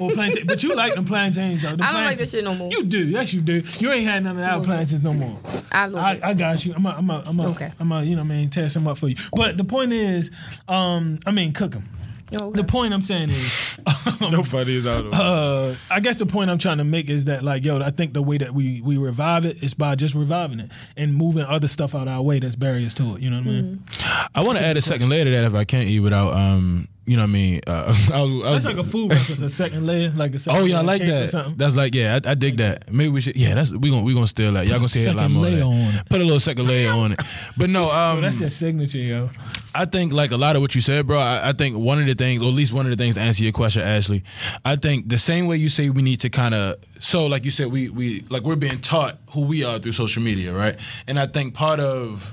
or plantains. But you like them plantains though. Them I don't like that shit no more. You do, yes, you do. You ain't had none of our plantains no more. I love I, it. I got you. I'm a, I'm a, I'm a, Okay. I'm a, you know, man, tear some up for you. But the point is, um, I mean, cook them. Oh, okay. The point I'm saying is, Nobody is out of uh, I guess the point I'm trying to make is that like, yo, I think the way that we we revive it is by just reviving it and moving other stuff out our way that's barriers to it. You know what I mean? Mm-hmm. I want to add a second layer to that if I can't eat without, um, you know what I mean? Uh, I was, I was, That's like a food reference, a second layer, like a second Oh yeah, I like that. That's like yeah, I, I dig that. Maybe we should. Yeah, that's we gonna we gonna steal that. Y'all gonna see a lot more. of layer that. on it. Put a little second layer on it. But no, um, Yo, that's your signature, yo. I think like a lot of what you said, bro. I, I think one of the things, or at least one of the things, to answer your question, Ashley. I think the same way you say we need to kind of so, like you said, we we like we're being taught who we are through social media, right? And I think part of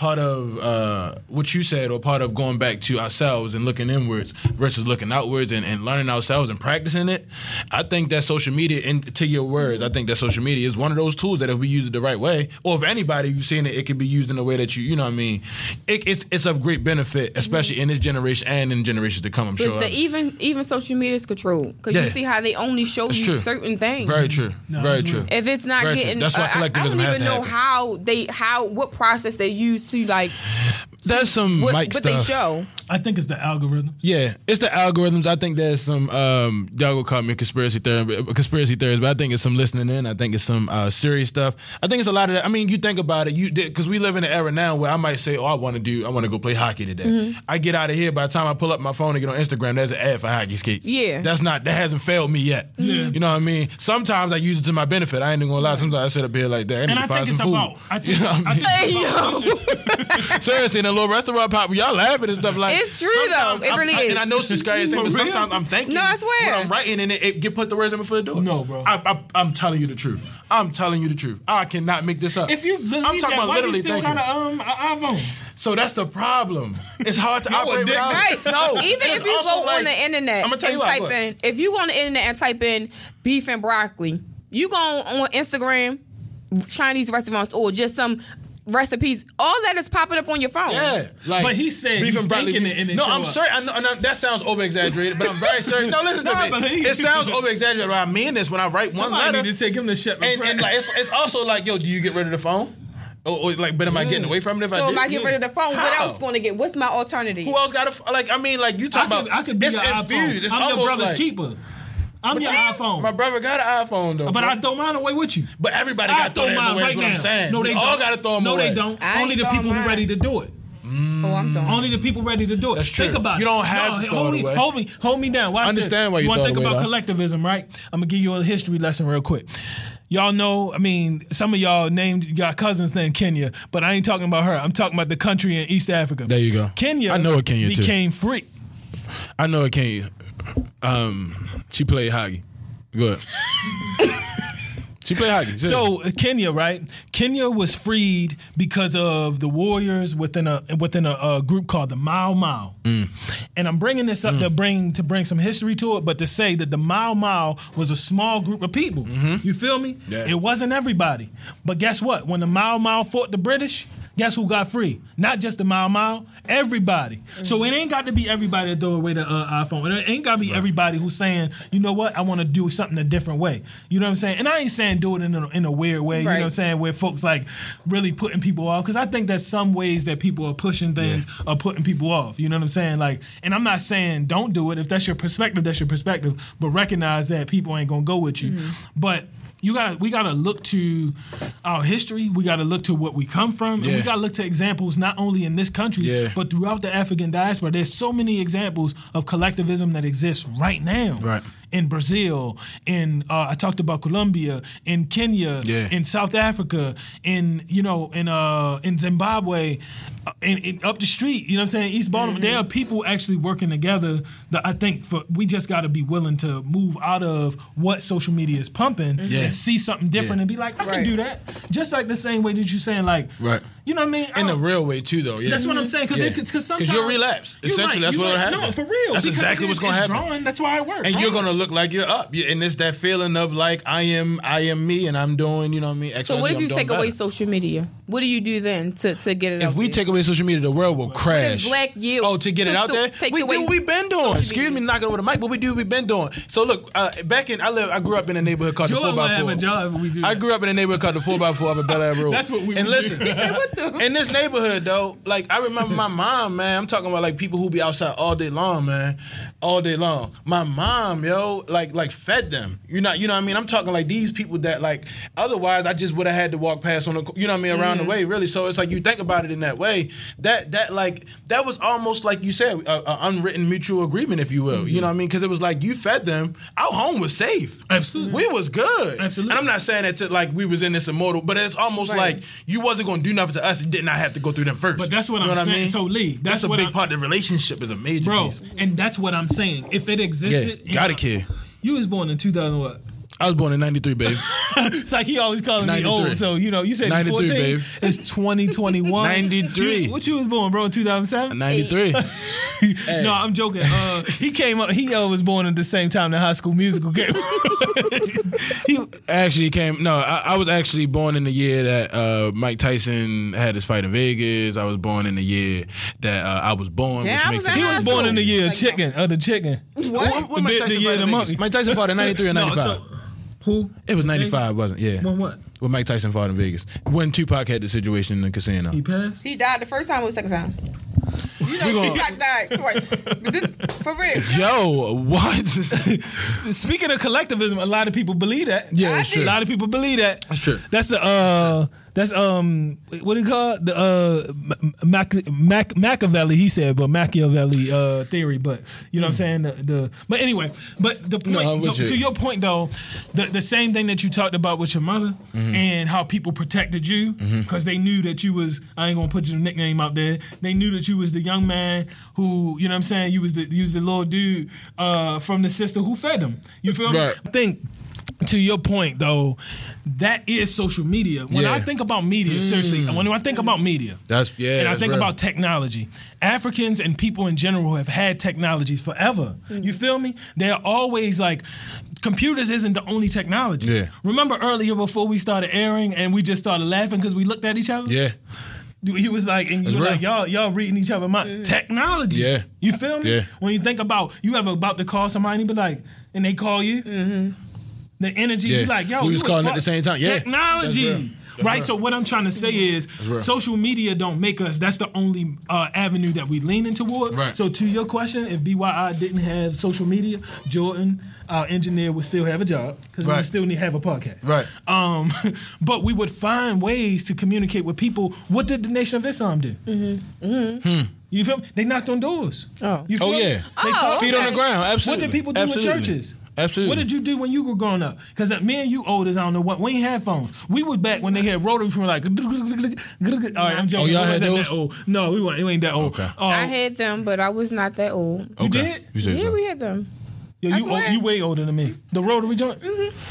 part of uh, what you said, or part of going back to ourselves and looking inwards versus looking outwards and, and learning ourselves and practicing it. I think that social media, and to your words, I think that social media is one of those tools that if we use it the right way, or if anybody you've seen it, it can be used in a way that you, you know, what I mean, it, it's it's of great benefit, especially in this generation and in generations to come. I'm But sure. the, even even social media is controlled because Yeah. you see how they only show That's you true. certain things. Very true. No, Very that's true. If it's not Very true. getting, That's why I- I- collectivism I, has don't to even know happen. how they how what process they use to like. That's some What, Mike what stuff. they show. I think it's the algorithm. Yeah, it's the algorithms. I think there's some um y'all go call me a conspiracy theory, conspiracy theorist, but I think it's some listening in. I think it's some uh, serious stuff. I think it's a lot of that. I mean, you think about it, you because we live in an era now where I might say, "Oh, I want to do, I want to go play hockey today." Mm-hmm. I get out of here. By the time I pull up my phone and get on Instagram, there's an ad for hockey skates. Yeah. that's not that hasn't failed me yet. Yeah. you know what I mean. Sometimes I use it to my benefit. I ain't even gonna lie. Sometimes I sit up here like that. I need And to I find think it's some food. about. I think, You know what I I mean? think Hey, yo. Seriously, in a little restaurant pop, y'all laughing and stuff like. It's true, though. It I'm- really I- is. And I know it's scary thing, but sometimes I'm thinking. No, I swear. When I'm writing and it, it get put the words in before the door. No, bro. I, I, I'm telling you the truth. I'm telling you the truth. I cannot make this up. If you believe I'm talking that, about why you literally still thinking. got a, um, a iPhone? so that's the problem. It's hard to No, operate without. Right. No. Even if you go like- on the internet I'ma tell and you what, type look. in, if you go on the internet and type in beef and broccoli, you go on Instagram, Chinese restaurants, or just some recipes. All that is popping up on your phone. Yeah, like But he said beef he and broccoli. thinking it and it no, I'm up. sorry. I know, I know that sounds over exaggerated, but I'm very serious. No, listen No, to me. It sounds over exaggerated, but I mean this when I write one Somebody letter. need to take him to shut and, and like it's, it's also like, yo, do you get rid of the phone? Or, or like, but am I getting away from it if I So do? if I get rid of the phone, what How? else going to get? What's my alternative? Who else got a like? I mean, like you talk I could, about. I could be it's your infused. iPhone. It's I'm your brother's like, keeper. I'm your iPhone. My brother got an iPhone though, but bro. I throw mine away with you. But everybody I got to throw throw mine away. right is what now. I'm saying. No, they we don't. all got to throw them no, away. they don't. I Only the throwing people who mine. ready to do it. oh, I'm done. Only the people ready to do it. That's true. Think about You it. You don't have to throw hold it me, away. Hold me, hold me down. Watch I understand this. why you want throw to think away, about though. collectivism, right? I'm gonna give you a history lesson real quick. Y'all know, I mean, some of y'all named got cousins named Kenya, but I ain't talking about her. I'm talking about the country in East Africa. There you go. Kenya. I know a Kenya, too. became free. I know it can't. Um, she played hockey. Good. she played hockey. So uh, Kenya, right? Kenya was freed because of the warriors within a within a, a group called the Mau Mau. Mm. And I'm bringing this up to bring to bring some history to it, but to say that the Mau Mau was a small group of people. You feel me? Mm-hmm. Yeah. It wasn't everybody. But guess what? When the Mau Mau fought the British. Guess who got free? Not just the Mau Mau, everybody. So it ain't got to be everybody that throw away the uh, iPhone. It ain't got to be everybody who's saying, you know what, I want to do something a different way. You know what I'm saying? And I ain't saying do it in a, in a weird way. You know what I'm saying? Where folks like really putting people off. Because I think there's some ways that people are pushing things or putting people off. You know what I'm saying? Like, and I'm not saying don't do it. If that's your perspective, that's your perspective. But recognize that people ain't gonna go with you. But you got we got to look to our history. We got to look to what we come from, and we got to look to examples not only in this country Yeah. but throughout the African diaspora. There's so many examples of collectivism that exists right now. Right. In Brazil, in uh, I talked about Colombia, in Kenya, Yeah. in South Africa, in you know, in uh, in Zimbabwe, uh, in, in up the street. You know what I'm saying? East Baltimore. There are people actually working together. That I think for we just got to be willing to move out of what social media is pumping Yeah. and see something different Yeah. and be like, I can do that. Just like the same way that you're saying, like, Right. You know what I mean? I in a real way too, though. Yeah. that's what I'm saying. Because Yeah. because sometimes you'll relapse. You're Essentially, right, that's you're what'll right. happen. No, for real. That's exactly what's gonna happen. Drawing, that's why I work. and you're gonna look like you're up, and it's that feeling of like I am, I am me, and I'm doing, you know what I mean. X, So what Z, if you take away better. social media? What do you do then to, to get it out there? If out we there? take away social media, the world will crash. black youth Oh, to get it out to there, take we away do. we've been doing. Excuse me, media. knocking over the mic, but we do. we've been doing. So look, uh, back in I live. I grew up in a neighborhood called the Joel Four might by have Four. a job we do I grew up in a neighborhood called the Four by Four up in Bel Air Road. That's what we And would listen, In this neighborhood though, like I remember my mom, man. I'm talking about like people who be outside all day long, man, all day long. My mom, yo, like like fed them. You know, you know what I mean. I'm talking like these people that like otherwise I just would have had to walk past on the, you know what I mean, around the mm-hmm. way, really. So it's like you think about it in that way. That that like that was almost like you said, a, a unwritten mutual agreement, if you will. You mm-hmm. know what I mean? Because it was like you fed them. Our home was safe. Absolutely. we was good. Absolutely. And I'm not saying that to like we was in this immortal, but it's almost Right. like you wasn't gonna do nothing to us. It did not have to go through them first. But that's what You know I'm I saying. mean? So, Lee, that's that's, a what big I'm- part of the relationship is a major bro. piece. And that's what I'm saying. If it existed, Yeah, gotta care. You was born in 2000 what? I was born in '93, baby. It's like he always calling me old. So you know, you said 93, 14. babe. It's 2021. 93. You- what you was born, bro? In 2007. '93. No, I'm joking. Uh, he came up. He uh, was born at the same time the High School Musical came. he, actually came. No, I, I was actually born in the year that uh, Mike Tyson had his fight in Vegas. I was born in the year that uh, I was born, Damn, which I makes was it. he was born in the year of Like, chicken, of the chicken. What? When Mike The- Tyson the year fought of the monkey. Mike Tyson fought in '93 or No, '95. so- who? it was '95, wasn't? it? Yeah. When what? When Mike Tyson fought in Vegas, when Tupac had the situation in the casino. He passed. He died the first time or the second time? You know, We she gonna- got that twice. For real. Yo, what? Speaking of collectivism, a lot of people believe that. Yeah, that's a lot of people believe that. That's true. That's the uh, that's um, what do you call it? The uh, Mac- Mac- Machiavelli. He said, but Machiavelli uh theory. But you know what I'm saying? The, the but anyway, but the point No, to, you. to your point though, the the same thing that you talked about with your mother Mm-hmm. and how people protected you because they knew that you was. I ain't gonna put your nickname out there. They knew that you was the young man who you know what I'm saying. You was the you was the little dude uh from the sister who fed him. You feel Right. me? I think to your point though, that is social media. When Yeah. I think about media, seriously, mm. when I think about media, That's- yeah, and I think real. about technology. Africans and people in general have had technologies forever. Mm. You feel me? They're always like computers isn't the only technology. Yeah. Remember earlier before we started airing and we just started laughing because we looked at each other? yeah. He was like, and you That's were like, y'all, y'all reading each other mind. Mm. Technology. Yeah. You feel me? Yeah. When you think about, you ever about to call somebody and be like, and they call you, mm-hmm. The energy, Yeah. you like, yo, We you was calling at the same time. Yeah. Technology. That's right. real. So what I'm trying to say is, social media don't make us. That's the only uh, avenue that we leaning toward. Right. So to your question, if BYI didn't have social media, Jordan, our engineer, would still have a job because we Right. would still need to have a podcast. Right. Um, but we would find ways to communicate with people. What did the Nation of Islam do? Mm-hmm. You feel me? They knocked on doors. Oh. You feel Oh me? yeah. They Oh, talked- Feet on the ground. Absolutely. What did people do Absolutely. in churches? Absolutely. What did you do when you were growing up? Because me and you old as I don't know what. We ain't had phones. We was back when they had rotary from like. All right, I'm joking. Oh, y'all had wasn't those? That old. No, we weren't. We ain't that old. Okay. Uh, I had them, but I was not that old. You did? You said Yeah, so. we had them. Yo, I you, old, you way older than me. The rotary joint.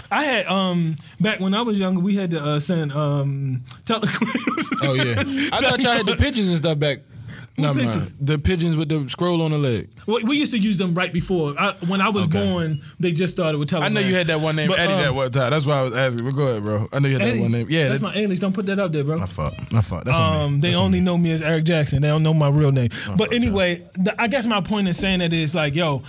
I had um back when I was younger. We had to uh, send um telegrams. Oh yeah. I thought y'all had the pigeons and stuff back. No, man. pigeons? The pigeons with the scroll on the leg. Well, we used to use them right before. I, when I was Okay. born, they just started with I know you had that one name But, Eddie um, that one time. That's why I was asking. But go ahead, bro. I know you had Eddie, that one name. Yeah, that's that, my English. Don't put that up there, bro. my fault. My fault. That's on me. Um, they That's on only me. know me as Eric Jackson. They don't know my real name. but anyway, the, I guess my point in saying that is like, yo,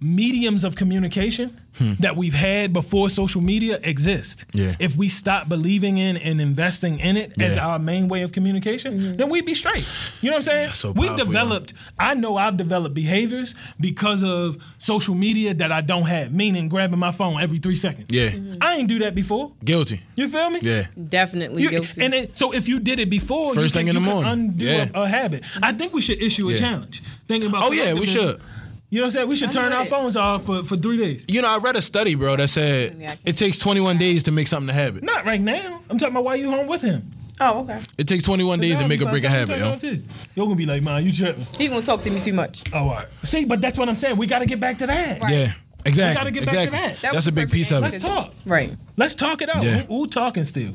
mediums of communication that we've had before social media exist. Hmm. Yeah. If we stop believing in and investing in it as our main way of communication, then we'd be straight. You know what I'm saying? so we've powerful, developed. I know I've developed behaviors because of social media that I don't have. Meaning grabbing my phone every three seconds. Yeah. I ain't do that before. Guilty. You feel me? Yeah. Definitely You- guilty. and it, so if you did it before, First you thing can, in the morning. undo Yeah. a, a habit. I think we should issue a Yeah. challenge. Thinking about Oh yeah, we should. You know what I'm saying? We should turn our phones off for, for three days. You know, I read a study, bro, that said Yeah, I can it takes 21 days to make something a habit. Not right now. I'm talking about while you home with him. oh, okay. It takes 21 days to make we or break a trying habit, yo. it on. You're gonna be like, man, you tripping. He gonna talk to me too much. Oh, all right. See, but that's what I'm saying. We got to get back to that. Right. Yeah. Exactly. gotta get back to exactly. that. That That's was a big perfect piece of it. Let's talk. Right. Let's talk it out. Yeah. Who, who talking still?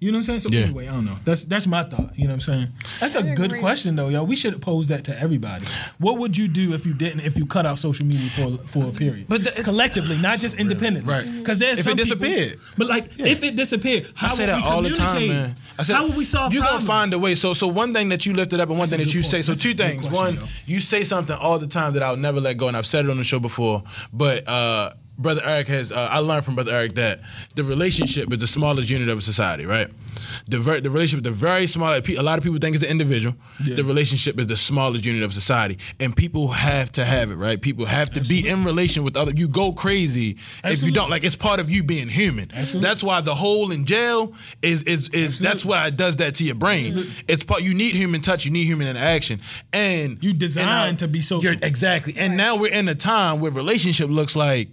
You know what I'm saying? So Yeah. anyway, I don't know. That's that's my thought. You know what I'm saying? That's a good agree. question though, yo. We should pose that to everybody. What would you do if you didn't if you cut out social media for for a period? But the- collectively, not just independently. Right. Because there's If it some people- disappeared. but like if it disappeared, how I say would that we all the time, man. I said, how would we solve it? You're gonna find a way. So, so one thing that you lifted up, and one That's thing that you point. say. So, That's two things. question, One, though. you say something all the time that I'll never let go, and I've said it on the show before. But uh, brother Eric has. Uh, I learned from brother Eric that the relationship is the smallest unit of a society. Right. The ver- the relationship, the very small. A lot of people think it's the individual. Yeah. The relationship is the smallest unit of society, and people have to have it. Right. People have to be in relation with other. You go crazy if you don't. Like it's part of you being human. That's why the hole in jail is is is that's why it does that to your brain. It's part you need human touch, you need human interaction, and You designed and now- to be social. exactly. And now we're in a time where relationship looks like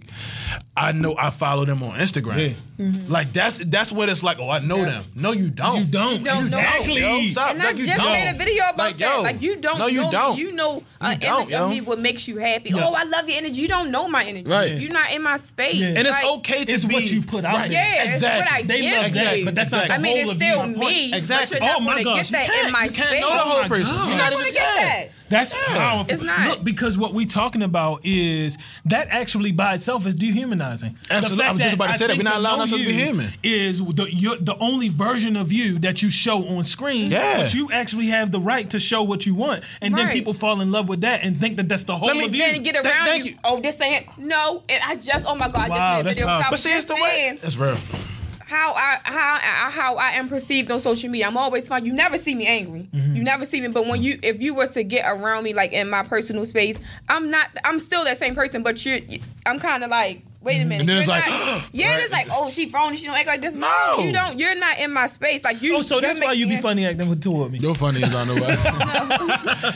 I know I follow them on Instagram. Like that's that's what it's like. Oh, I know them. No, you don't. You don't. You don't know. exactly. Yo, stop. And I Like, you just don't. made a video about Like, that. yo, like you don't no, you know don't. me. You know an You don't, image yo. of me what makes you happy. Yeah. Oh, I love your energy. You don't know my energy. Right. You're not in my space. Yeah. And it's Like, okay to It's be what you put out right. there. Yeah, it's what I They give love you. that, but that's not the I mean, it's still me, Exactly. but you're not Oh my gonna gosh, get you that in my you can't know the whole oh person. You're You're not not even gonna get that. That's powerful. It's not. Look, because what we're talking about is that actually by itself is dehumanizing. Absolutely. I was just about to say that. think We're not to allowing know ourselves to be human. Is the you're, the only version of you that you show on screen. Yeah. But you actually have the right to show what you want, and then people fall in love with that and think that that's the whole Let me- of you. Then get around thank you. you. Oh, this ain't no. And I just oh my god, Wow, I just made a video. video. 'cause I. But was see, it's just the way. That's real. How I how I, how I am perceived on social media. I'm always fine. You never see me angry. Mm-hmm. You never see me. But when you if you were to get around me like in my personal space, I'm not. I'm still that same person. But you're. I'm kind of like. Wait a minute. And then it's You're like, not- yeah, right. it's like, oh, she phony. She don't act like this. No. you don't. You're not in my space. Like you. Oh, so that's you're why you be making- funny acting with toward me. You're funny as I know.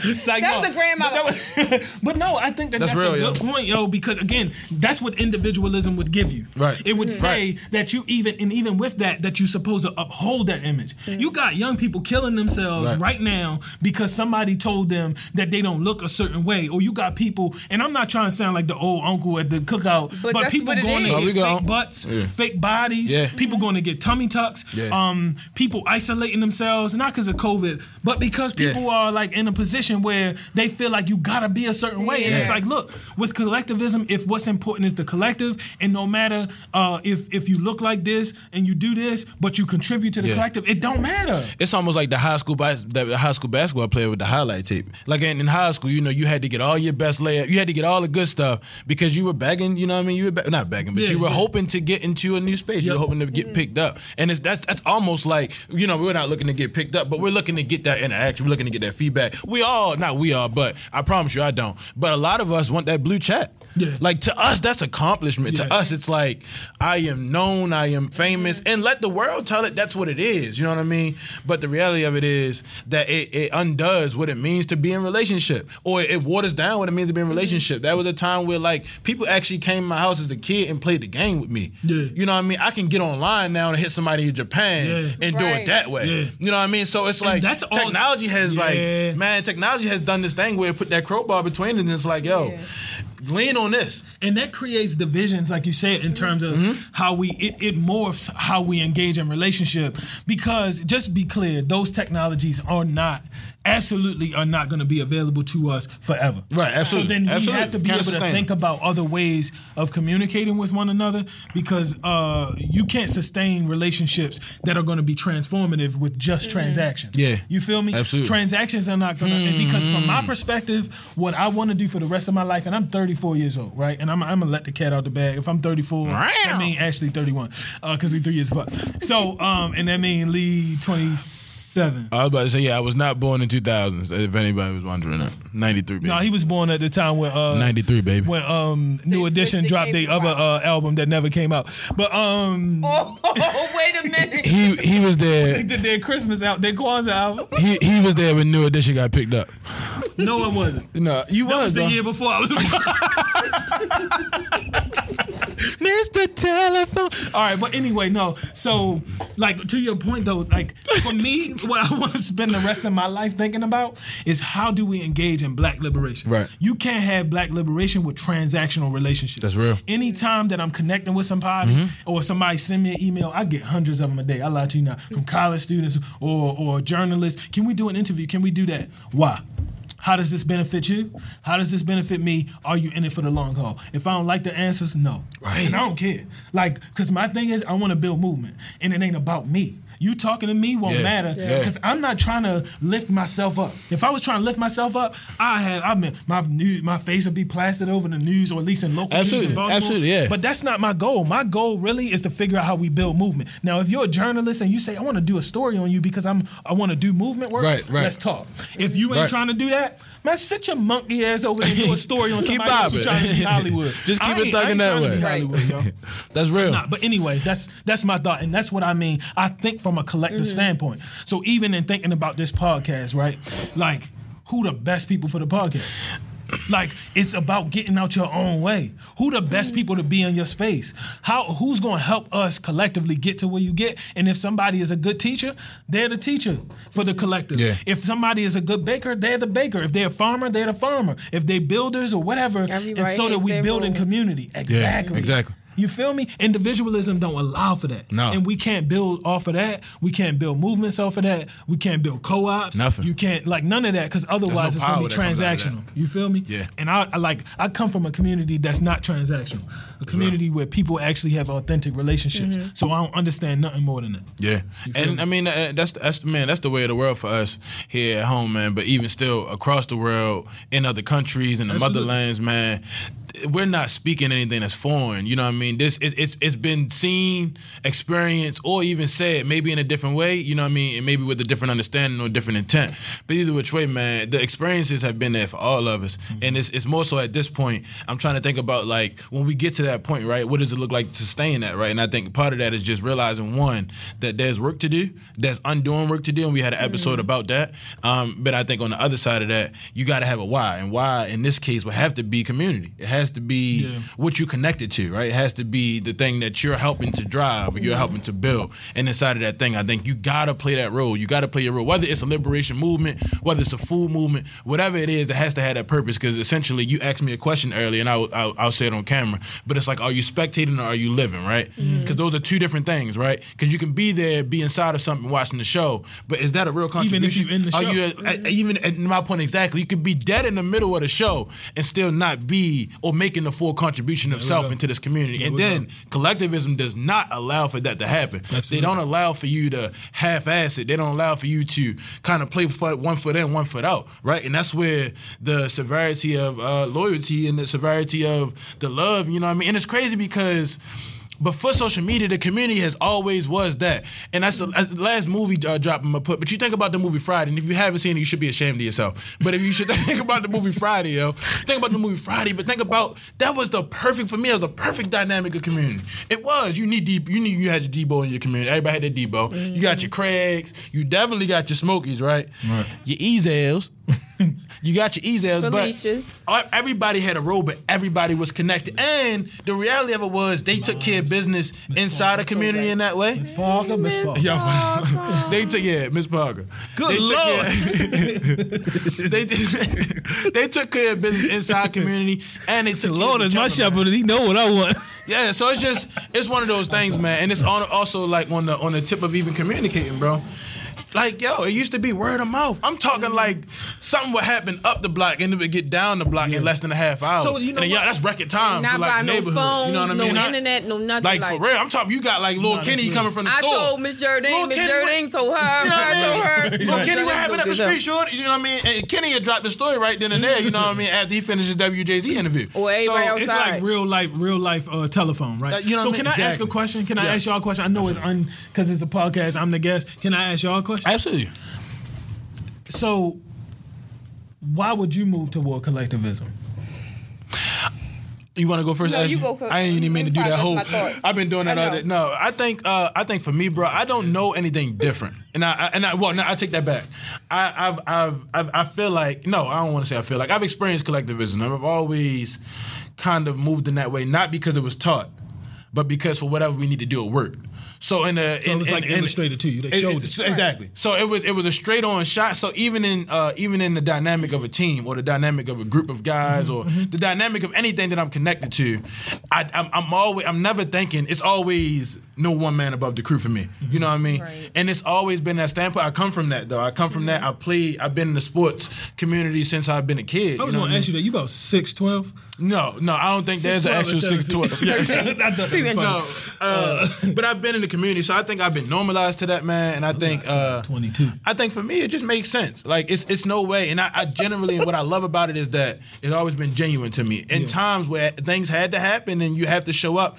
It's That was no. a grandmama. But, that was- but no, I think that That's that's, real, a yo. good point, yo. Because again, that's what individualism would give you. Right. It would Mm-hmm. say that you even and even with that, that you're supposed to uphold that image. Mm-hmm. You got young people killing themselves Right. right. now because somebody told them that they don't look a certain way, or you got people. And I'm not trying to sound like the old uncle at the cookout, But but, that's people what going to get we go. fake butts, Yeah. fake bodies. Yeah. People going to get tummy tucks. Yeah. Um, people isolating themselves not because of COVID, but because Yeah. people are like in a position where they feel like you gotta be a certain way, and it's like, look, with collectivism, if what's important is the collective, and no matter uh, if if you look like this and you do this, but you contribute to the Yeah. collective, it don't matter. It's almost like the high school bas- the high school basketball player with the highlight tape. Like in, in high school, you know, you had to get all your best layup. You had to get all the good stuff because you were begging. You know what I mean? You were be- not begging, but Yeah, you were yeah. hoping to get into a new space. You were hoping to get picked up, and it's that's that's almost like you know we're not looking to get picked up, but we're looking to get that interaction. We're looking to get that feedback. We all, not we all, but I promise you, I don't. But a lot of us want that blue chat. Yeah. Like to us, that's accomplishment. To us, it's like I am known, I am famous, and let the world tell it that's what it is. You know what I mean? But the reality of it is that it, it undoes what it means to be in relationship, or it waters down what it means to be in mm-hmm. relationship. That was a time where like people actually came to my house as a kid and played the game with me. Yeah. You know what I mean? I can get online now and hit somebody in Japan Yeah. and do it that way. Yeah. You know what I mean? So it's like that's all- technology has Yeah. like man, technology has done this thing where it put that crowbar between it, and it's like yo. Yeah. Lean on this. and that creates divisions like you said in terms of Mm-hmm. how we it, it morphs how we engage in relationship because just be clear those technologies are not absolutely are not going to be available to us forever Right, absolutely. so then we Absolutely. have to be Can't able to think it. about other ways of communicating with one another because uh, you can't sustain relationships that are going to be transformative with just transactions Yeah. you feel me Absolutely. transactions are not going to and because from my perspective what i want to do for the rest of my life and i'm 34 years old right? And i'm, I'm gonna let the cat out the bag. If i'm 34 i mean actually 31 because we three years apart. So um and that mean lee 27 I was about to say, yeah, I was not born in 2000s. If anybody was wondering that, 93, baby. no, he was born at the time when uh, 93, baby. when um New They Edition switched the dropped their other uh, album that never came out. But um Oh, wait a minute. he he was they there. did their Christmas out, their Kwanzaa album. He he was there when New Edition got picked up. No, it wasn't. No, you That was was, the bro. year before I was. Mr. Telephone. All right, but anyway, no. So, like to your point though, like for me, what I want to spend the rest of my life thinking about is how do we engage in black liberation? Right. You can't have black liberation with transactional relationships. That's real. Anytime that I'm connecting with somebody mm-hmm. or somebody send me an email, I get hundreds of them a day. I lie to you not from college students or or journalists. Can we do an interview? Can we do that? Why? How does this benefit you? How does this benefit me? Are you in it for the long haul? If I don't like the answers, no. Right. And I don't care. Like, cause my thing is I want to build movement. And it ain't about me. You talking to me won't Yeah. matter Yeah. because I'm not trying to lift myself up. If I was trying to lift myself up, I have I mean my news, my face would be plastered over the news or at least in local news Absolutely. in Baltimore. Absolutely, yeah. But that's not my goal. My goal really is to figure out how we build movement. Now, if you're a journalist and you say I want to do a story on you because I'm I want to do movement work, Right, right. let's talk. If you ain't Right. trying to do that, man, sit your monkey ass over there and do a story on Keep somebody else who's bobbing. trying to be Hollywood. Just keep I it thugging that way. Hollywood, yo. That's real. Nah, but anyway, that's that's my thought, and that's what I mean. I think from a collective Mm-hmm. standpoint. So even in thinking about this podcast, right? Like, who the best people for the podcast? Like it's about getting out your own way. Who the best people to be in your space? How who's going to help us collectively get to where you get? And if somebody is a good teacher, they're the teacher for the collective. Yeah. If somebody is a good baker, they're the baker. If they're a farmer, they're the farmer. If they builders or whatever, and so that we build in community. Exactly. exactly. You feel me? Individualism don't allow for that. No. And we can't build off of that. We can't build movements off of that. We can't build co-ops. Nothing. You can't like none of that because otherwise it's gonna be that comes out of that. transactional. You feel me? Yeah. And I, I like I come from a community that's not transactional. A community where people actually have authentic relationships. Mm-hmm. So I don't understand nothing more than that. Yeah, and me? I mean uh, that's that's man that's the way of the world for us here at home, man. But even still across the world in other countries in the Absolutely. motherlands, man. We're not speaking anything that's foreign. You know what I mean? This it's it's, it's been seen, experienced, or even said maybe in a different way. You know what I mean? And maybe with a different understanding or different intent. But either which way, man, the experiences have been there for all of us, Mm-hmm. and it's it's more so at this point. I'm trying to think about like when we get to that point, right? What does it look like to sustain that, right? And I think part of that is just realizing one that there's work to do, there's undoing work to do, and we had an episode about that. Um, but I think on the other side of that, you got to have a why, and why in this case would have to be community. It has to be Yeah. what you connected to, right? It has to be the thing that you're helping to drive or you're helping to build. And inside of that thing, I think you gotta play that role. You gotta play your role, whether it's a liberation movement, whether it's a food movement, whatever it is, it has to have that purpose. Because essentially, you asked me a question earlier, and I, will- I'll, say it on camera. But it's like, are you spectating or are you living, right? Because mm-hmm. those are two different things, right? Because you can be there, be inside of something, watching the show, but is that a real Even if contribution? you in the Are show. you I- even at my point exactly, you could be dead in the middle of the show and still not be or making the full contribution of self into this community. and then go. collectivism does not allow for that to happen. They don't allow for you to half-ass it. They don't allow for you to kind of play foot one foot in, one foot out, right? And that's where the severity of uh, loyalty and the severity of the love, you know what I mean? And it's crazy because before social media, the community has always was that, and that's the, that's the last movie uh, drop I'm gonna put. But you think about the movie Friday, and if you haven't seen it, you should be ashamed of yourself. But if you should think about the movie Friday, yo, think about the movie Friday. But think about that was the perfect for me. It was a perfect dynamic of community. It was. You need deep. You need you had your Debo in your community. Everybody had their Debo. You got your Craigs. You definitely got your Smokies, right? Right. Your Ezals. you got your Ezals, Felicias. but everybody had a role, but everybody was connected. And the reality of it was they took care of business inside the community in that way. Parker, Miss Parker. Yeah, they took yeah, Miss Parker. Good they Lord. Took care, they they took care of business inside community, and they took Lord care of is my each man. shepherd. He know what I want. Yeah, so it's just it's one of those things, man, and it's on also like on the on the tip of even communicating, bro. Like yo, it used to be word of mouth. I'm talking like something would happen up the block and it would get down the block in less than a half hour. So, you know and yeah, that's record time Not for like by no neighborhood. phones, you know what I no mean? internet, no nothing. Like, for real, I'm talking. You got like Lil Nah, Kenny coming from the I store. I told Miss Jardine, Miss Jardine told her, You know I told her. I mean? Miss Lil Kenny, what happened up the street, short? You know what I mean? And Kenny had dropped the story right then and there. You know what I mean? After he finished his WJZ interview. Or So, else It's like real life, real life uh, telephone, right? Uh, you know so can? I ask a question? Can I ask y'all a question? I know it's un because it's a podcast. I'm the guest. Can I ask y'all a question? Absolutely. So, why would you move toward collectivism? You want to go first? No, Ashley? you go first. I ain't even mean to do that whole. I've been doing that all day. No, I think. Uh, I think for me, bro, I don't know anything different. And I, I and I well, no, I take that back. I, I've, I've, I've, I feel like no, I don't want to say I feel like I've experienced collectivism. I've always kind of moved in that way, not because it was taught, but because for whatever we need to do, it worked. So in the So in, it was in- like in- illustrated to you. They showed it. exactly. So it was it was a straight on shot. So even in uh, even in the dynamic of a team or the dynamic of a group of guys or Mm-hmm. the dynamic of anything that I'm connected to, I, I'm, I'm always I'm never thinking it's always no one man above the crew for me. You know what I mean? Right. And it's always been that standpoint. I come from that though. I come from that. I play. I've been in the sports community since I've been a kid. I was you know gonna ask you that. You about six twelve? No, no, I don't think there's an actual or six twelve. 7'2". Two inches. No, uh, but I've been in the community, so I think I've been normalized to that, man. And I think, uh, Twenty two. I think for me, it just makes sense. Like it's it's no way, and I, I generally, and what I love about it is that it's always been genuine to me. In times where things had to happen and you have to show up,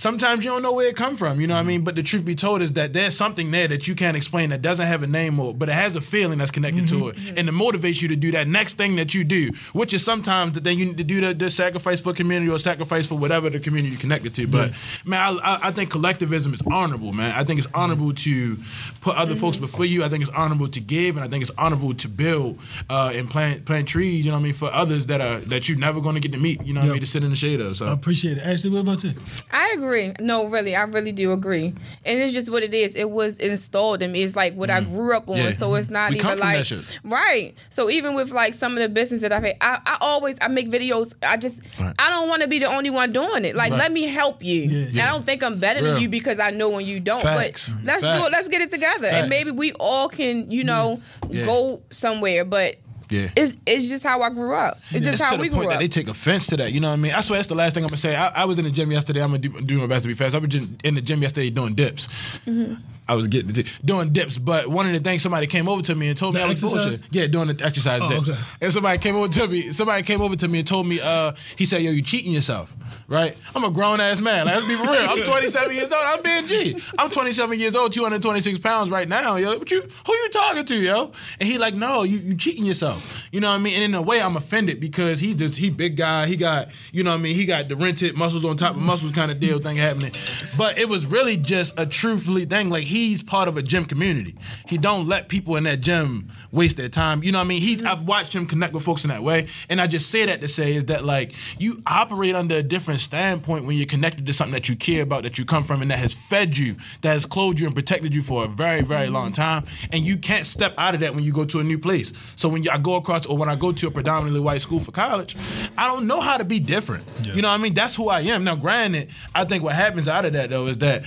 sometimes you don't know where it come from. You know what I mm-hmm. mean? But the truth be told is that there's something there that you can't explain that doesn't have a name or, but it has a feeling that's connected to mm-hmm. it, mm-hmm. and it motivates you to do that next thing that you do, which is sometimes the thing you need to do the, the sacrifice for community or sacrifice for whatever the community you're connected to. But man, I, I, I think collectivism is honorable, man. I think it's honorable to put other folks before you. I think it's honorable to give, and I think it's honorable to build uh, and plant plant trees. You know what I mean for others that are that you're never going to get to meet. You know what I mean to sit in the shade of. So I appreciate it. Ashley, what about you? I agree. No, really, I really do agree. And it's just what it is. It was installed in me. It's like what I grew up on. Mm. Yeah. So it's not We even come from like that shit. right. So even with like some of the business that I've had, I, I always I make videos. I just Right. I don't want to be the only one doing it. Like Right. let me help you. Yeah. And I don't think I'm better Real. than you because I know when you don't. Facts. But let's do it. Let's get it together. Facts. And maybe we all can, you know, Yeah. go somewhere. But Yeah. It's it's just how I grew up. It's just It's how to we the point grew that they take offense to that. You know what I mean? I swear that's the last thing I'm gonna say. I, I was in the gym yesterday. I'm gonna do, do my best to be fast. I was in in the gym yesterday doing dips. Mm-hmm. I was getting to, doing dips, but one of the things somebody came over to me and told me I was exercise? bullshit. Yeah, doing the exercise Oh, dips. okay. And somebody came over to me. Somebody came over to me and told me, uh, he said, "Yo, you cheating yourself." Right? I'm a grown ass man. Like, let's be real. I'm 27 years old. I'm being G. I'm 27 years old, 226 pounds right now, yo. What you who you talking to, yo? And he like, no, you you cheating yourself. You know what I mean? And in a way, I'm offended because he's just he big guy. He got you know what I mean. He got the rented muscles on top of muscles kind of deal thing happening. But it was really just a truthfully thing. Like he's part of a gym community. He don't let people in that gym waste their time. You know what I mean? He's I've watched him connect with folks in that way. And I just say that to say is that like you operate under a different standpoint when you're connected to something that you care about, that you come from, and that has fed you, that has clothed you and protected you for a very, very long mm-hmm. time. And you can't step out of that when you go to a new place. So when I go across, or when I go to a predominantly white school for college, I don't know how to be different. You know what I mean? That's who I am. Now, granted, I think what happens out of that though is that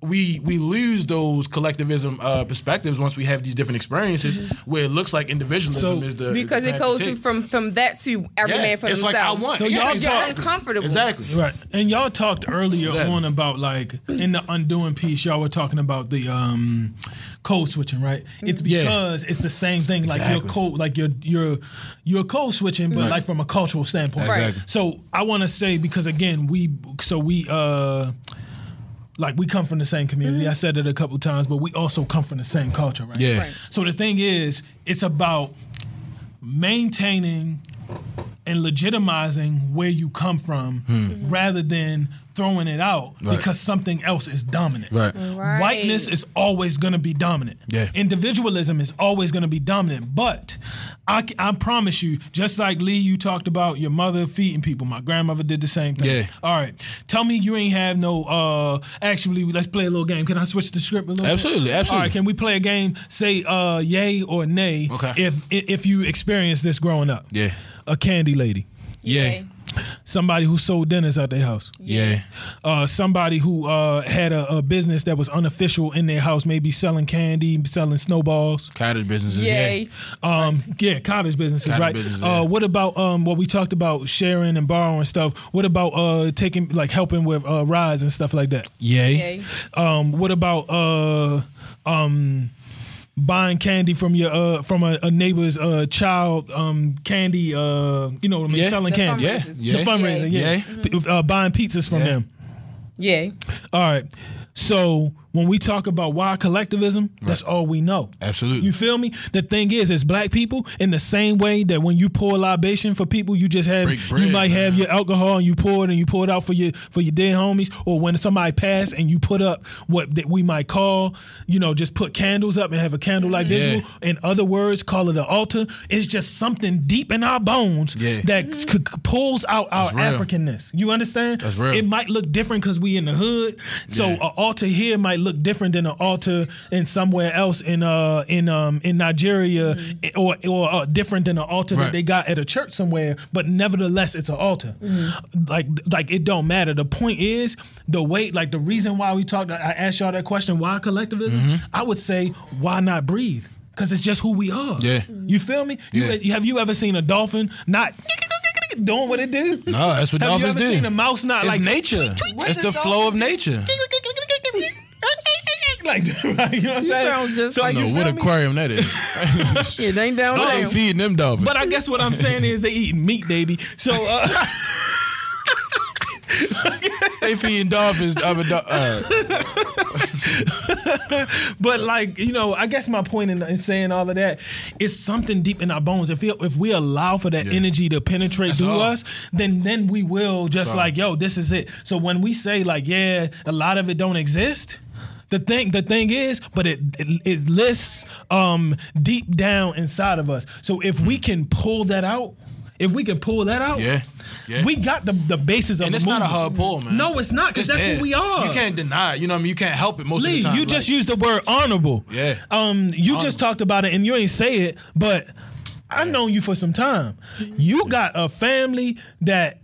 we we lose those collectivism uh, perspectives once we have these different experiences where it looks like individualism So- is the is because the it goes to to, from from that to every Yeah, man for it's themselves. like I want. So yeah, y'all Because you're talk- uncomfortable. exactly. Right. And y'all talked earlier Exactly. on about like in the undoing piece, y'all were talking about the um code switching, right? It's Yeah. because it's the same thing. Like Exactly. you're code like you're you're you're code switching, but like from a cultural standpoint. Right. Exactly. So I wanna say because again, we so we uh like we come from the same community. Mm-hmm. I said it a couple times, but we also come from the same culture, right? Yeah. Right. So the thing is, it's about maintaining and legitimizing where you come from rather than throwing it out Hmm. Right. because something else is dominant. Right. Right. Whiteness is always going to be dominant. Yeah. Individualism is always going to be dominant. But I promise you, just like Lee, you talked about your mother feeding people. My grandmother did the same thing. Yeah. All right. Tell me you ain't have no. uh Actually, let's play a little game. Can I switch the script a little? bit? Absolutely, absolutely. All right. Can we play a game? Say uh yay or nay. Okay. If if you experienced this growing up. Yeah. A candy lady. Yeah. Somebody who sold dinners at their house. Yeah. Uh, somebody who uh, had a, a business that was unofficial in their house, maybe selling candy, selling snowballs. Cottage businesses. Yay. Yeah. Um, yeah, cottage businesses, Cottage right? businesses, uh, what about um, what we talked about sharing and borrowing stuff? What about uh, taking like helping with uh, rides and stuff like that? Yay. Yay. Um, what about uh, um, buying candy from your uh, from a, a neighbor's uh, child um, candy? Uh, you know what I mean? Yeah. Selling The candy. Yeah. Yeah. The fundraiser, yeah. Yeah. P- Uh, buying pizzas from Yeah. them. Yay. All right. So when we talk about why collectivism, that's all we know. Absolutely. You feel me? The thing is, as black people, in the same way that when you pour libation for people, you just have bread, you might have your alcohol and you pour it and you pour it out for your for your dead homies, or when somebody passed and you put up what that we might call, you know, just put candles up and have a candlelight Yeah. visual. In other words, call it an altar. It's just something deep in our bones Yeah. that c- c- pulls out our Africanness. You understand? That's real. It might look different because we in the hood. So Yeah. an altar here might look different than an altar in somewhere else in uh in um in Nigeria or or uh, different than an altar that they got at a church somewhere. But nevertheless, it's an altar. Like like it don't matter. The point is the way like the reason why we talked. I asked y'all that question. Why collectivism? Mm-hmm. I would say why not breathe. Because it's just who we are. Yeah. You feel me? You- Yeah. have you ever seen a dolphin not doing what it do? No, that's what Have you dolphins ever do. seen a mouse not it's like nature. What It's the flow of nature. Like that, right, you know what I'm You saying? sound just So like you No, feel what me? aquarium that is. Yeah, they ain't down What they there. feeding them dolphins? But I guess what I'm saying is they eating meat, baby. So uh, they feeding dolphins. Other do- uh, but like you know, I guess my point in, in saying all of that is something deep in our bones. If we if we allow for that Yeah. energy to penetrate That's through all. us, then then we will just all. like yo, this is it. So when we say like yeah, a lot of it don't exist. The thing, the thing is, but it it, it lists um, deep down inside of us. So if we can pull that out, if we can pull that out, Yeah. Yeah. we got the the basis of and it's not a hard pull, man. No, it's not because that's there. who we are. You can't deny it. You know what I mean? You can't help it most Lee, of the time. you just like- used the word honorable. Yeah. Um, you just talked about it and you ain't say it, but I've known you for some time. You got a family that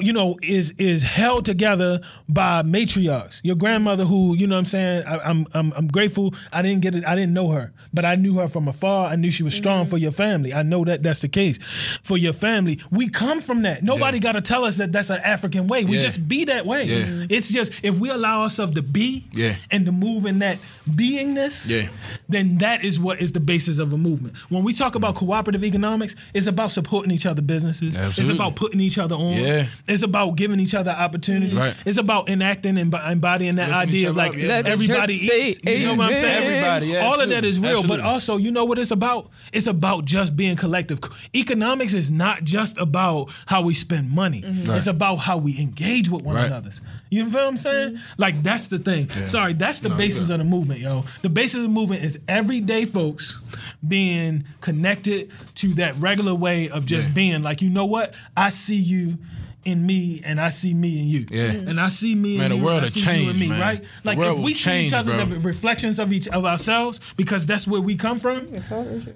you know, is is held together by matriarchs. Your grandmother, who you know, what I'm saying, I, I'm I'm I'm grateful. I didn't get it. I didn't know her, but I knew her from afar. I knew she was strong Mm-hmm. for your family. I know that that's the case for your family. We come from that. Nobody Yeah. got to tell us that that's an African way. We Yeah. just be that way. Yeah. It's just if we allow ourselves to be Yeah. and to move in that beingness, Yeah. then that is what is the basis of a movement. When we talk about cooperative economics, it's about supporting each other businesses. Absolutely. It's about putting each other on. Yeah. It's about giving each other opportunity. Right. It's about enacting and embodying that Lifting idea of like up, yeah. Everybody church say eats. You know what I'm saying? Everybody, yeah, All of that absolutely. real, but also you know what it's about? It's about just being collective. Economics is not just about how we spend money. It's about how we engage with one Right. another. You feel what I'm saying? Like that's the thing. Sorry, that's the basis of the movement, yo. The basis of the movement is everyday folks being connected to that regular way of just Yeah. being like, you know what? I see you in me and I see me in you. Yeah. And I see me Man, in the you world and I will see change, you in me, man. right? The Like world if we see change, each other as reflections of each of ourselves because that's where we come from,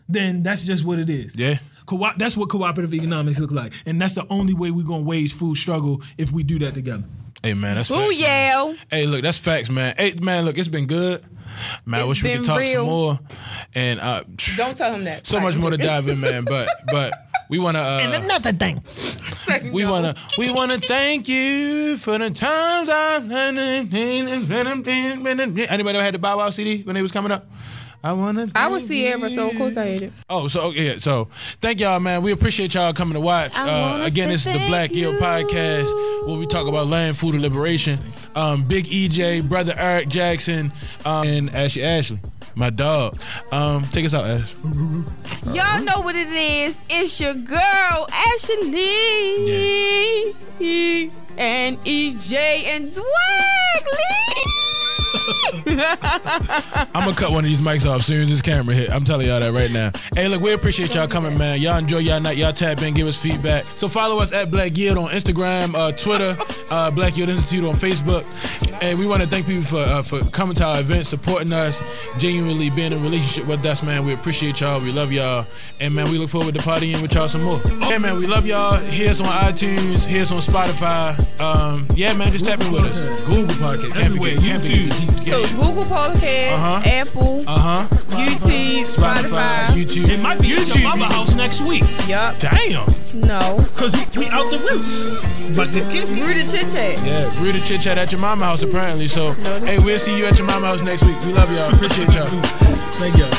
then that's just what it is. Yeah. Co- that's what cooperative economics look like. And that's the only way we're gonna wage food struggle if we do that together. Hey man, that's Ooh, facts, man. yeah. Hey, look, that's facts, man. Hey, man, look, it's been good. Man, I wish we could talk real. some more. And uh, Don't tell him that. so much more to dive in, man. But but we wanna uh, another thing. we No. wanna we wanna thank you for the times I've anybody ever had the Bow Wow CD when they was coming up? I wanna. I was thank Sierra, so of course I hate it. Oh, so okay, yeah, so thank y'all, man. We appreciate y'all coming to watch. I Uh, again, this is the Black Yield. Podcast, where we talk about land, food, and liberation. Um, Big EJ, brother Eric Jackson, um, and Ashley Ashley, my dog. Um, take us out, Ash. Y'all know what it is. It's your girl, Ashley. And EJ and Lee. I'm gonna cut one of these mics off soon as this camera hit. I'm telling y'all that right now. Hey, look, we appreciate y'all coming, man. Y'all enjoy y'all night. Y'all tap in, give us feedback. So follow us at Black Yield on Instagram, uh, Twitter, uh, Black Yield Institute on Facebook. And we want to thank people for uh, for coming to our event, supporting us, genuinely being in a relationship with us, man. We appreciate y'all. We love y'all. And man, we look forward to partying with y'all some more. Hey man, we love y'all. Here's on iTunes, here's on Spotify. Um, yeah, man, just tap in with us. Google Podcast, Everywhere, can't forget. So it's Google Podcast, Uh-huh. Apple, Uh huh. YouTube, Spotify, Spotify. YouTube. It might be YouTube. at your YouTube. mama house next week. Yup. Damn. No. Cause we, we out the roots. But the kid Rudy Chit Chat. Yeah, Rudy chit chat at your mama house apparently. So, No, no. hey, we'll see you at your mama house next week. We love y'all. Appreciate y'all. Thank y'all.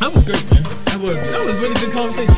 That was great, man. That was that was a really good conversation.